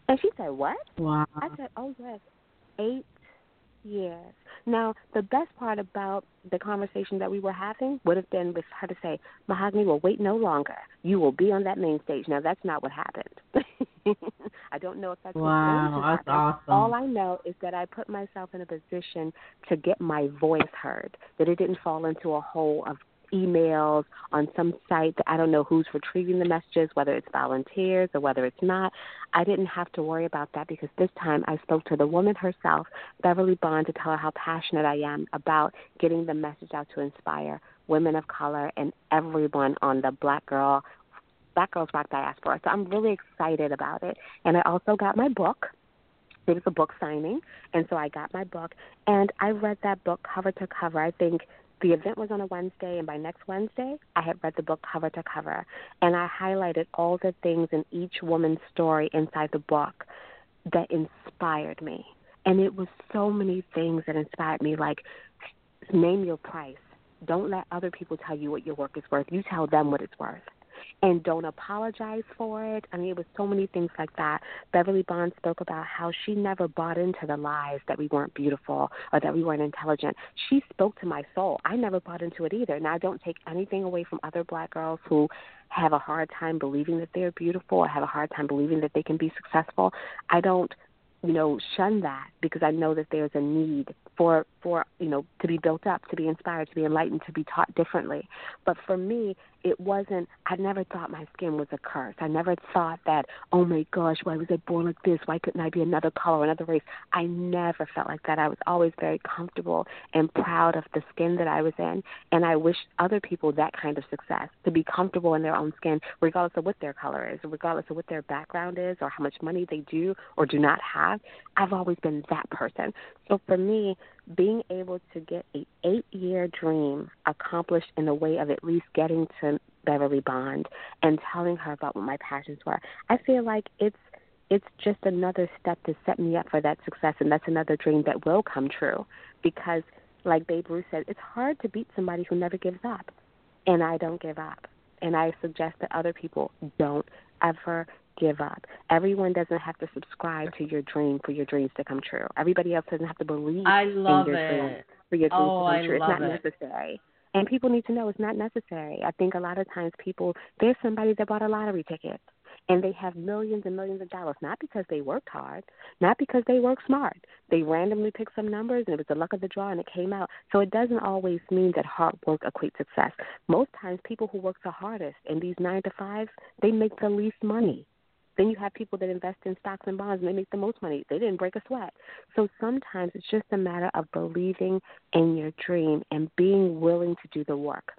And she said, What? Wow. I said, Oh, yes. Eight years. Now, the best part about the conversation that we were having would have been with her to say, Mahogany will wait no longer. You will be on that main stage. Now, that's not what happened. [LAUGHS] [LAUGHS] I don't know if that's wow, that's awesome. All I know is that I put myself in a position to get my voice heard, that it didn't fall into a hole of emails on some site that I don't know who's retrieving the messages, whether it's volunteers or whether it's not. I didn't have to worry about that because this time I spoke to the woman herself, Beverly Bond, to tell her how passionate I am about getting the message out to inspire women of color and everyone on the Black Girl Black Girls Rock Diaspora. So I'm really excited about it. And I also got my book. It was a book signing, and so I got my book, and I read that book cover to cover. I think the event was on a Wednesday, and by next Wednesday, I had read the book cover to cover. And I highlighted all the things in each woman's story inside the book that inspired me. And it was so many things that inspired me, like name your price. Don't let other people tell you what your work is worth. You tell them what it's worth and don't apologize for it. I mean, it was so many things like that. Beverly Bond spoke about how she never bought into the lies that we weren't beautiful or that we weren't intelligent. She spoke to my soul. I never bought into it either. Now, I don't take anything away from other black girls who have a hard time believing that they're beautiful or have a hard time believing that they can be successful. I don't you know shun that because I know that there's a need for for you know to be built up, to be inspired, to be enlightened, to be taught differently. But for me, it wasn't. I never thought my skin was a curse. I never thought that. Oh my gosh, why was I born like this? Why couldn't I be another color, another race? I never felt like that. I was always very comfortable and proud of the skin that I was in, and I wish other people that kind of success to be comfortable in their own skin, regardless of what their color is, regardless of what their background is, or how much money they do or do not have. I've always been that person. So for me, being able to get a eight year dream accomplished in the way of at least getting to Beverly Bond and telling her about what my passions were, I feel like it's it's just another step to set me up for that success and that's another dream that will come true because like Babe Ruth said, it's hard to beat somebody who never gives up. And I don't give up. And I suggest that other people don't ever give up. Everyone doesn't have to subscribe to your dream for your dreams to come true. Everybody else doesn't have to believe I love in your it. dream for your dreams Oh, to come I true. It's not it. necessary. And people need to know it's not necessary. I think a lot of times people there's somebody that bought a lottery ticket and they have millions and millions of dollars, not because they worked hard, not because they worked smart. They randomly picked some numbers and it was the luck of the draw and it came out. So it doesn't always mean that hard work equates success. Most times people who work the hardest in these nine to fives, they make the least money. Then you have people that invest in stocks and bonds and they make the most money. They didn't break a sweat. So sometimes it's just a matter of believing in your dream and being willing to do the work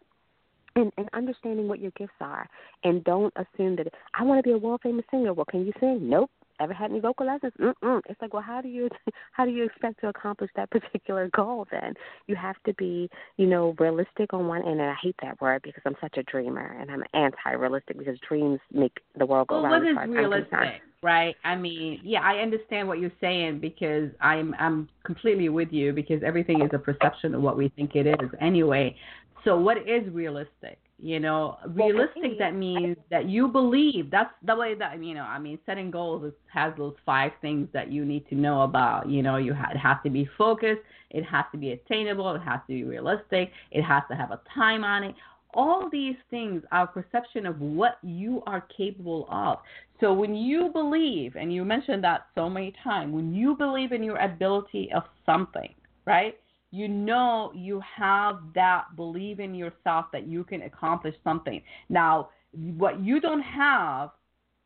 and, and understanding what your gifts are. And don't assume that I want to be a world famous singer. Well, can you sing? Nope. Ever had any vocal lessons? Mm-mm. It's like, well, how do you [LAUGHS] how do you expect to accomplish that [LAUGHS] particular goal? Then you have to be, you know, realistic on one end. And I hate that word because I'm such a dreamer, and I'm anti-realistic because dreams make the world go well, round. What is realistic, right? I mean, yeah, I understand what you're saying because I'm I'm completely with you because everything is a perception of what we think it is anyway. So what is realistic? You know, realistic that means that you believe. That's the way that you know. I mean, setting goals is, has those five things that you need to know about. You know, you ha- it has to be focused. It has to be attainable. It has to be realistic. It has to have a time on it. All these things are perception of what you are capable of. So when you believe, and you mentioned that so many times, when you believe in your ability of something, right? You know you have that believe in yourself that you can accomplish something. Now, what you don't have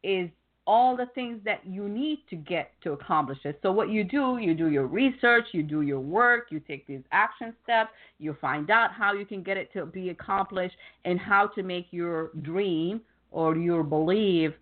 is all the things that you need to get to accomplish it. So what you do, you do your research, you do your work, you take these action steps, you find out how you can get it to be accomplished and how to make your dream or your belief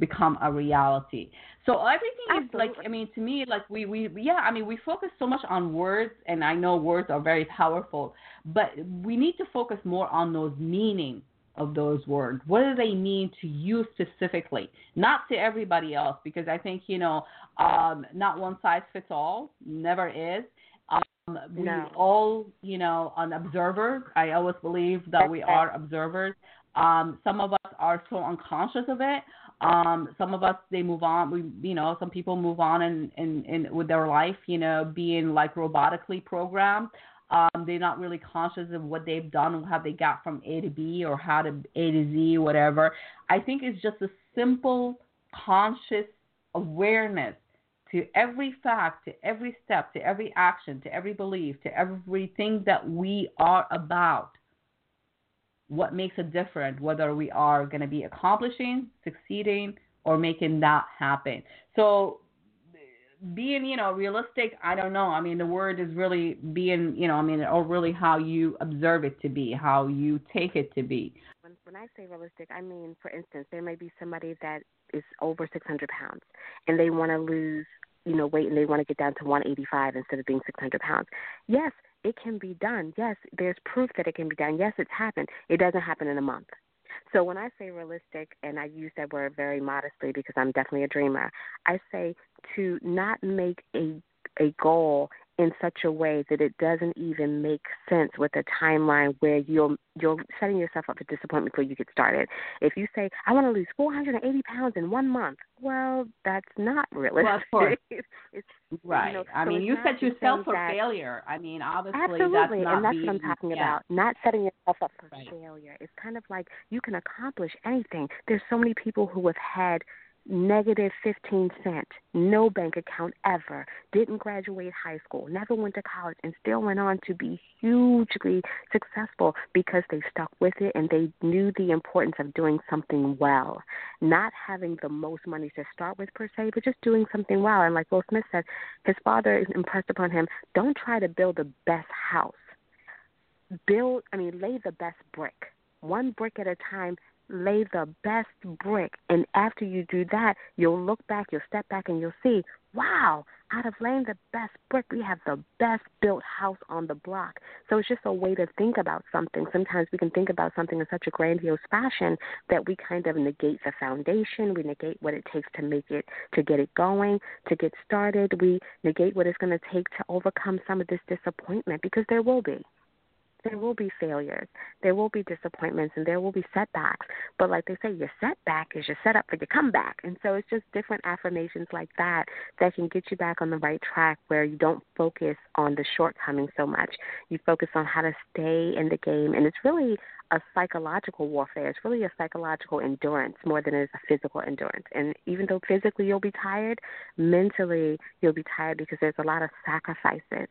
become a reality. So everything Absolutely. is like I mean to me like we we yeah I mean we focus so much on words and I know words are very powerful but we need to focus more on those meaning of those words. What do they mean to you specifically? Not to everybody else because I think you know um, not one size fits all. Never is. Um, we no. all you know an observer. I always believe that we are observers. Um, some of us are so unconscious of it. Um, some of us they move on. We you know some people move on and in, in with their life. You know being like robotically programmed. Um, they're not really conscious of what they've done, how they got from A to B or how to A to Z, whatever. I think it's just a simple conscious awareness to every fact, to every step, to every action, to every belief, to everything that we are about what makes it different, whether we are going to be accomplishing, succeeding, or making that happen. So being, you know, realistic, I don't know. I mean, the word is really being, you know, I mean, or really how you observe it to be, how you take it to be. When, when I say realistic, I mean, for instance, there may be somebody that is over 600 pounds and they want to lose you know weight and they want to get down to 185 instead of being 600 pounds. Yes, it can be done. Yes, there's proof that it can be done. Yes, it's happened. It doesn't happen in a month. So when I say realistic, and I use that word very modestly because I'm definitely a dreamer, I say to not make a a goal in such a way that it doesn't even make sense with a timeline where you're you're setting yourself up for disappointment before you get started. If you say, I want to lose 480 pounds in one month, well, that's not realistic. Well, right. [LAUGHS] You know, I so mean, you set yourself for that, failure. I mean, obviously, absolutely, that's and that's being, what I'm talking yeah. about. Not setting yourself up for right. failure. It's kind of like you can accomplish anything. There's so many people who have had negative 15 cent, no bank account ever, didn't graduate high school, never went to college, and still went on to be hugely successful because they stuck with it and they knew the importance of doing something well. Not having the most money to start with per se, but just doing something well. And like Will Smith said, his father impressed upon him don't try to build the best house. Build, I mean, lay the best brick. One brick at a time lay the best brick. And after you do that, you'll look back, you'll step back, and you'll see, wow, out of laying the best brick, we have the best built house on the block. So it's just a way to think about something. Sometimes we can think about something in such a grandiose fashion that we kind of negate the foundation, we negate what it takes to make it, to get it going, to get started. We negate what it's going to take to overcome some of this disappointment because there will be there will be failures, there will be disappointments, and there will be setbacks. But like they say, your setback is your setup for your comeback. And so it's just different affirmations like that that can get you back on the right track where you don't focus on the shortcomings so much. You focus on how to stay in the game. And it's really a psychological warfare. It's really a psychological endurance more than it is a physical endurance. And even though physically you'll be tired, mentally you'll be tired because there's a lot of sacrifices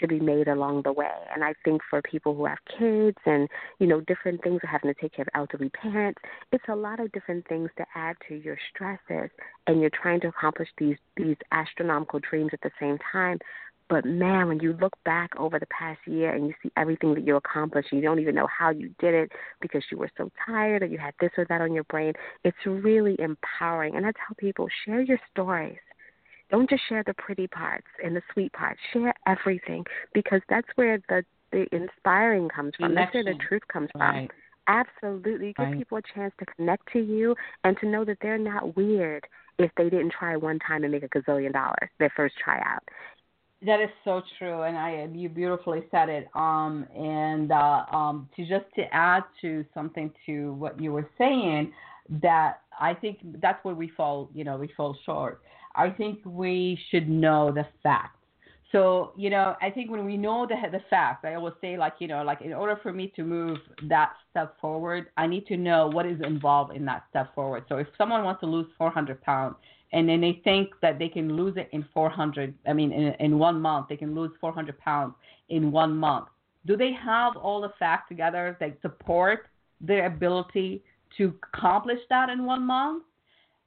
to be made along the way. And I think for people who have kids and, you know, different things of having to take care of elderly parents, it's a lot of different things to add to your stresses and you're trying to accomplish these these astronomical dreams at the same time. But man, when you look back over the past year and you see everything that you accomplished, you don't even know how you did it because you were so tired or you had this or that on your brain. It's really empowering. And I tell people, share your stories. Don't just share the pretty parts and the sweet parts. Share everything because that's where the the inspiring comes from. Connection. That's where the truth comes right. from. Absolutely. Give right. people a chance to connect to you and to know that they're not weird if they didn't try one time and make a gazillion dollars their first tryout. That is so true, and I you beautifully said it. Um, and uh, um, to just to add to something to what you were saying, that I think that's where we fall. You know, we fall short. I think we should know the facts. So, you know, I think when we know the the facts, I always say like, you know, like in order for me to move that step forward, I need to know what is involved in that step forward. So if someone wants to lose 400 pounds, and then they think that they can lose it in 400 i mean in, in one month they can lose 400 pounds in one month do they have all the facts together that support their ability to accomplish that in one month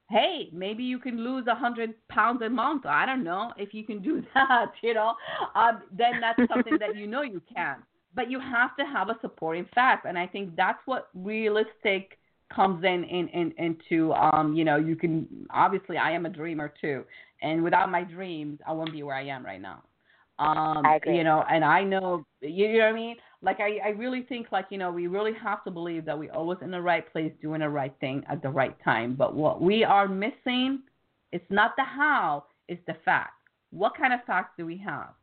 hey maybe you can lose 100 pounds a month. I don't know if you can do [LAUGHS] that you know? Um, then that's something that you know you can. But you have to have a supporting fact and i think that's what realistic comes in, in, in into um you know you can obviously I am a dreamer too. And without my dreams I wouldn't be where I am right now. Um you know and I know you know what I mean like I I really think like you know we really have to believe that we're always in the right place doing the right thing at the right time but what we are missing it's not the how it's the fact what kind of facts do we have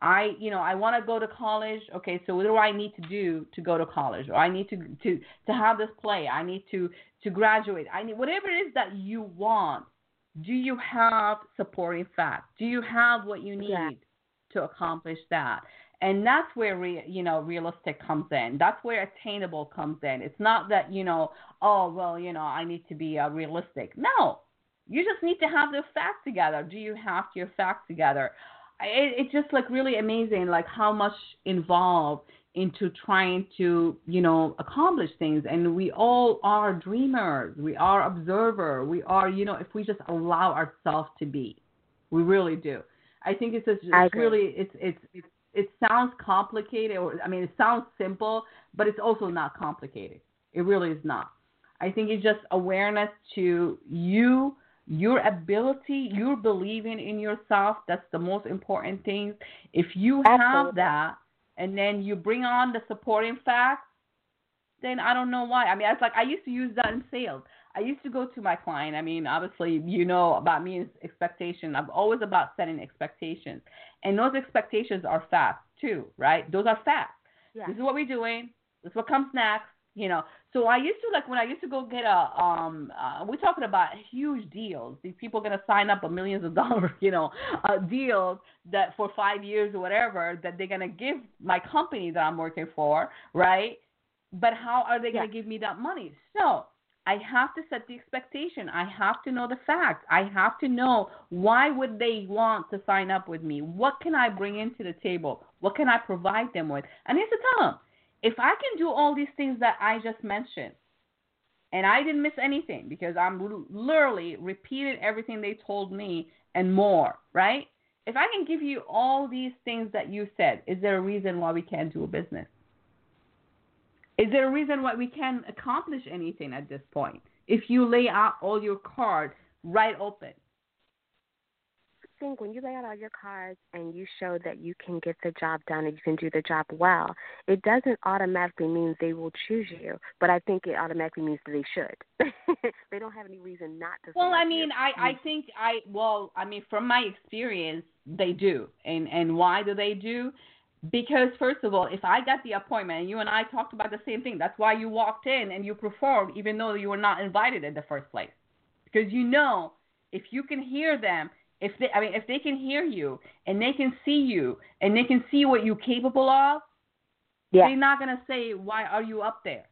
I, you know, I want to go to college. Okay, so what do I need to do to go to college? Or I need to to to have this play. I need to to graduate. I need whatever it is that you want. Do you have supporting facts? Do you have what you need yeah. to accomplish that? And that's where re, you know realistic comes in. That's where attainable comes in. It's not that you know, oh well, you know, I need to be uh, realistic. No, you just need to have the facts together. Do you have your facts together? it, it's just like really amazing, like how much involved into trying to, you know, accomplish things. And we all are dreamers. We are observer. We are, you know, if we just allow ourselves to be, we really do. I think it's just it's really it's it's it's it sounds complicated or I mean it sounds simple, but it's also not complicated. It really is not. I think it's just awareness to you your ability, you're believing in yourself. That's the most important thing. If you Absolutely. have that, and then you bring on the supporting facts, then I don't know why. I mean, it's like I used to use that in sales. I used to go to my client. I mean, obviously, you know about me is expectation. I'm always about setting expectations, and those expectations are facts too, right? Those are facts. Yeah. This is what we're doing. This is what comes next you know so i used to like when i used to go get a um uh, we're talking about huge deals these people are going to sign up a millions of [LAUGHS] dollars you know uh, deals that for five years or whatever that they're going to give my company that i'm working for right but how are they going to yeah. give me that money so I have to set the expectation. I have to know the facts. I have to know why would they want to sign up with me? What can I bring into the table? What can I provide them with? And have to tell them, if I can do all these things that I just mentioned, and I didn't miss anything because I'm literally repeated everything they told me and more, right? If I can give you all these things that you said, is there a reason why we can't do a business? Is there a reason why we can't accomplish anything at this point? If you lay out all your cards right open, I think when you lay out all your cards and you show that you can get the job done and you can do the job well, it doesn't automatically mean they will choose you, but I think it automatically means that they should. [LAUGHS] they don't have any reason not to. Well, I mean, you. I I think I well, I mean, from my experience, they do, and and why do they do? Because first of all, if I got the appointment and you and I talked about the same thing, that's why you walked in and you performed even though you were not invited in the first place. Because you know if you can hear them, if they I mean if they can hear you and they can see you and they can see what you're capable of, Yeah. they're not gonna say why are you up there.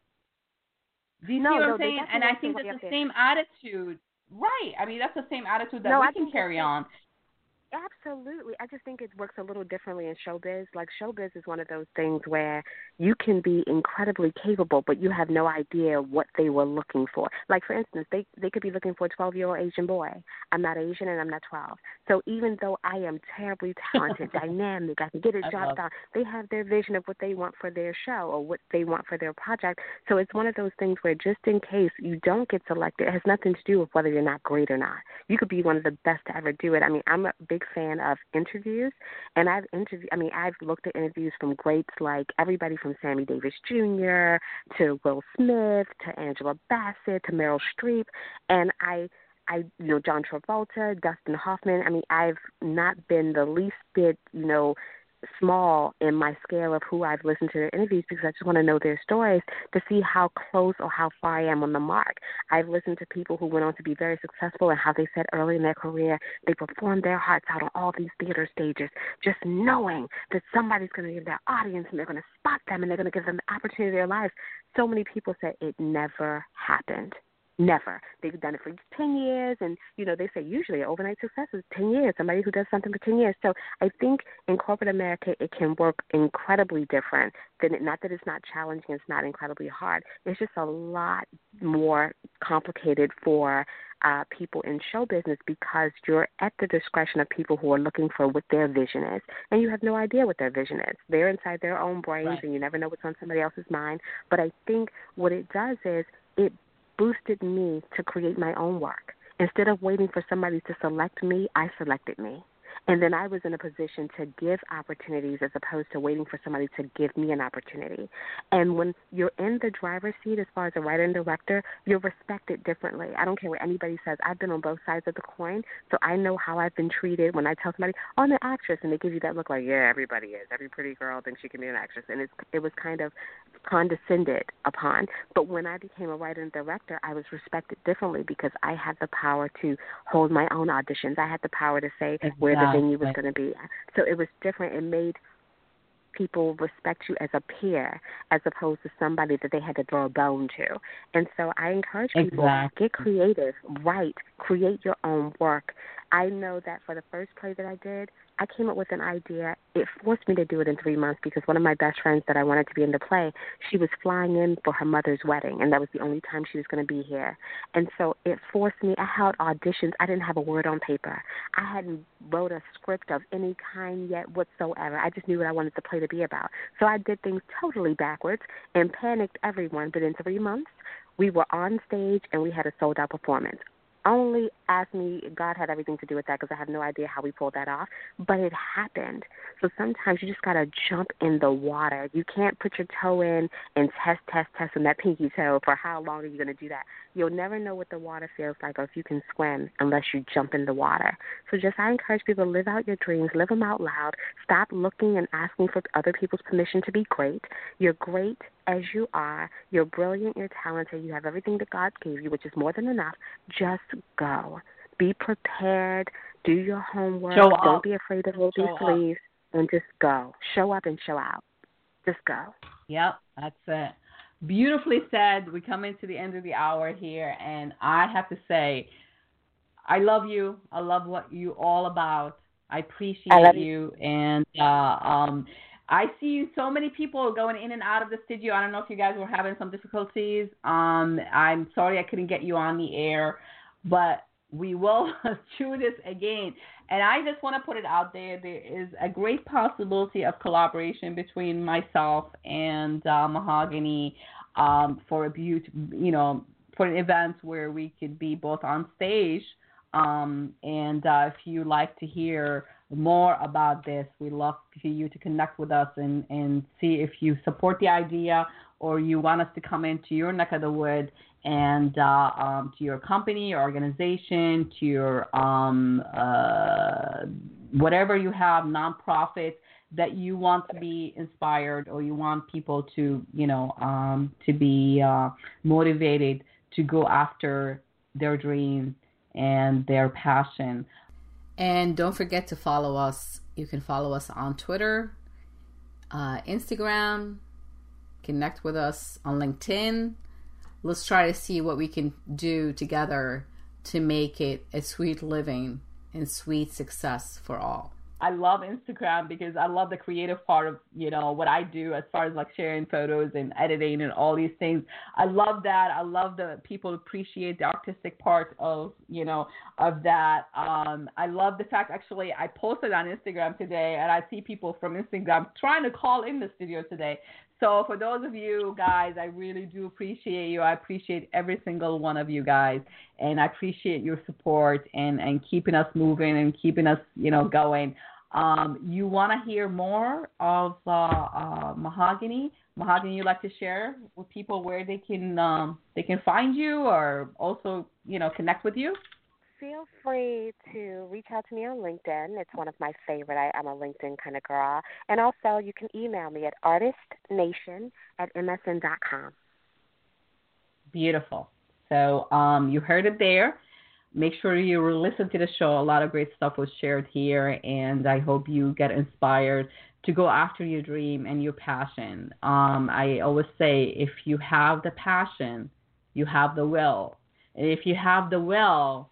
Do you No, see what no, I'm saying? And I think that's the there. same attitude, right? I mean that's the same attitude that No, we I can carry on. Absolutely. I just think it works a little differently in showbiz. Like showbiz is one of those things where you can be incredibly capable, but you have no idea what they were looking for. Like for instance, they they could be looking for a 12-year-old Asian boy. I'm not Asian and I'm not 12. So even though I am terribly talented, [LAUGHS] dynamic, I can get a job done. They have their vision of what they want for their show or what they want for their project. So it's one of those things where just in case you don't get selected, it has nothing to do with whether you're not great or not. You could be one of the best to ever do it. I mean, I'm a big fan of interviews, and I've interviewed. I mean, I've looked at interviews from greats like everybody from Sammy Davis Jr. to Will Smith to Angela Bassett to Meryl Streep, and I. I, you know, John Travolta, Dustin Hoffman. I mean, I've not been the least bit, you know, small in my scale of who I've listened to their interviews because I just want to know their stories to see how close or how far I am on the mark. I've listened to people who went on to be very successful and how they said early in their career they performed their hearts out on all these theater stages, just knowing that somebody's going to give their audience and they're going to spot them and they're going to give them the opportunity of their lives. So many people said it never happened. Never. They've done it for 10 years, and, you know, they say usually overnight success is 10 years, somebody who does something for 10 years. So I think in corporate America, it can work incredibly different. Than it, not that it's not challenging, it's not incredibly hard. It's just a lot more complicated for uh, people in show business because you're at the discretion of people who are looking for what their vision is, and you have no idea what their vision is. They're inside their own brains, Right. and you never know what's on somebody else's mind. But I think what it does is it boosted me to create my own work. Instead of waiting for somebody to select me, I selected me. And then I was in a position to give opportunities as opposed to waiting for somebody to give me an opportunity. And when you're in the driver's seat as far as a writer and director, you're respected differently. I don't care what anybody says. I've been on both sides of the coin, so I know how I've been treated when I tell somebody, oh, I'm an actress, and they give you that look like, yeah, everybody is. Every pretty girl thinks she can be an actress. And it's, it was kind of condescended upon. But when I became a writer and director, I was respected differently because I had the power to hold my own auditions. I had the power to say where the venue was Exactly. going to be. So it was different. It made people respect you as a peer as opposed to somebody that they had to throw a bone to. And so I encourage people Exactly. get creative, write, create your own work. I know that for the first play that I did, I came up with an idea. It forced me to do it in three months because one of my best friends that I wanted to be in the play, she was flying in for her mother's wedding, and that was the only time she was going to be here. And so it forced me. I held auditions. I didn't have a word on paper. I hadn't wrote a script of any kind yet whatsoever. I just knew what I wanted the play to be about. So I did things totally backwards and panicked everyone. But in three months, we were on stage and we had a sold out performance only ask me god had everything to do with that because i have no idea how we pulled that off but it happened. So sometimes you just got to jump in the water. You can't put your toe in and test test test on that pinky toe for how long are you going to do that you'll never know what the water feels like or if you can swim unless you jump in the water so just i encourage people to live out your dreams live them out loud stop looking and asking for other people's permission to be great you're great as you are. You're brilliant, you're talented, you have everything that God gave you, which is more than enough. Just go. Be prepared, do your homework, Show don't up. be afraid to roll your sleeves, and just go. Show up and show out. Just go. Yep, that's it. Beautifully said. We come into the end of the hour here, and I have to say, I love you. I love what you all about. I appreciate I love you, and uh, um, I see so many people going in and out of the studio. I don't know if you guys were having some difficulties. Um, I'm sorry I couldn't get you on the air, but we will [LAUGHS] do this again. And I just want to put it out there. There is a great possibility of collaboration between myself and uh, Mahogany um, for a beaut, you know, for an event where we could be both on stage. Um, and uh, if you like to hear more about this, we'd love for you to connect with us and, and see if you support the idea or you want us to come into your neck of the wood and uh, um, to your company, your organization, to your um, uh, whatever you have, nonprofits that you want to be inspired or you want people to, you know, um, to be uh, motivated to go after their dreams and their passion. And don't forget to follow us. You can follow us on Twitter, uh, Instagram, connect with us on LinkedIn. Let's try to see what we can do together to make it a sweet living and sweet success for all. I love Instagram because I love the creative part of, you know, what I do as far as like sharing photos and editing and all these things. I love that. I love that people appreciate the artistic part of, you know, of that. Um, I love the fact actually I posted on Instagram today and I see people from Instagram trying to call in the studio today. So for those of you guys, I really do appreciate you. I appreciate every single one of you guys, and I appreciate your support and and keeping us moving and keeping us you know going. Um, you want to hear more of uh, uh, Mahogany? Mahogany, you like to share with people where they can um, they can find you or also you know connect with you? Feel free to reach out to me on LinkedIn. It's one of my favorite. I, I'm a LinkedIn kind of girl. And also, you can email me at artistnation at msn.com. Beautiful. So um, you heard it there. Make sure you listen to the show. A lot of great stuff was shared here, and I hope you get inspired to go after your dream and your passion. Um, I always say if you have the passion, you have the will. And if you have the will,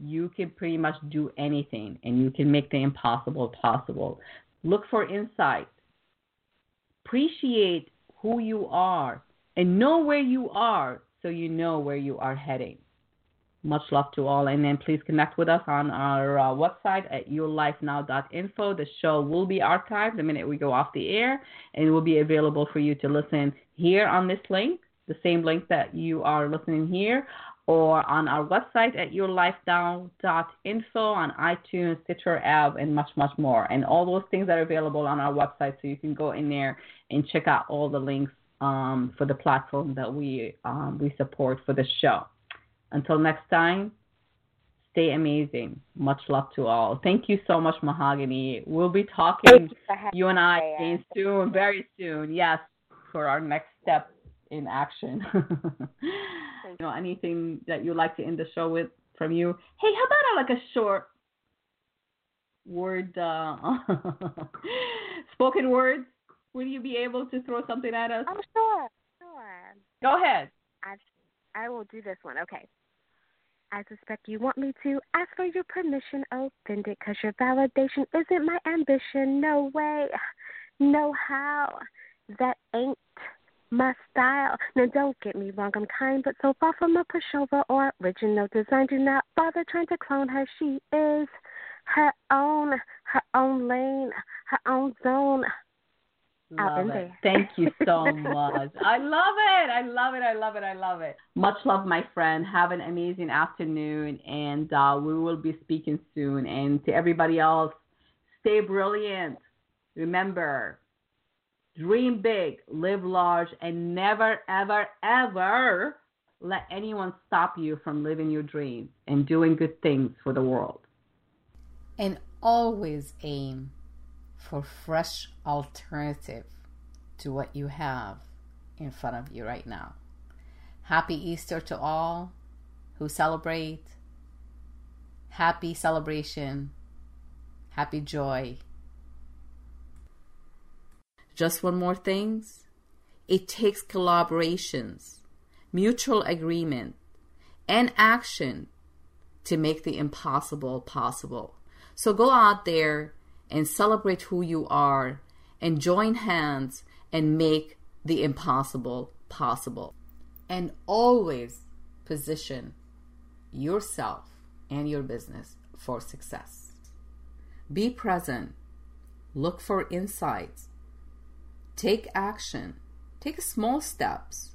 you can pretty much do anything and you can make the impossible possible. Look for insight. Appreciate who you are and know where you are so you know where you are heading. Much love to all. And then please connect with us on our uh, website at yourlifenow.info. The show will be archived the minute we go off the air and it will be available for you to listen here on this link, the same link that you are listening here, or on our website at yourlifenow.info, on iTunes, Stitcher app, and much, much more. And all those things are available on our website, so you can go in there and check out all the links um, for the platform that we um, we support for the show. Until next time, stay amazing. Much love to all. Thank you so much, Mahogany. We'll be talking, you, you and I, again soon, very soon. Yes, for our next step in action. [LAUGHS] you know, anything that you'd like to end the show with from you? Hey, how about a, like a short word, uh, [LAUGHS] spoken words? Will you be able to throw something at us? Oh, sure, sure. Go ahead. I, I will do this one. Okay. I suspect you want me to ask for your permission, oh, bend it, because your validation isn't my ambition. No way, no how. That ain't my style. Now, don't get me wrong, I'm kind, but so far from a pushover or original design. Do not bother trying to clone her. She is her own, her own lane, her own zone. Love it. Thank you so [LAUGHS] much. I love it. I love it. I love it. I love it. Much love, my friend. Have an amazing afternoon, and uh, we will be speaking soon. And to everybody else, stay brilliant. Remember, Dream big, live large, and never, ever, ever let anyone stop you from living your dreams and doing good things for the world. And always aim for fresh alternative to what you have in front of you right now. Happy Easter to all who celebrate. Happy celebration. Happy joy just one more thing It takes collaborations, mutual agreement, and action to make the impossible possible. So go out there and celebrate who you are and join hands and make the impossible possible. And always position yourself and your business for success. Be present. Look for insights Take action. Take small steps.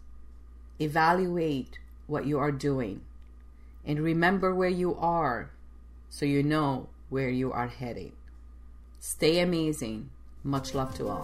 Evaluate what you are doing. And remember where you are so you know where you are heading. Stay amazing. Much love to all.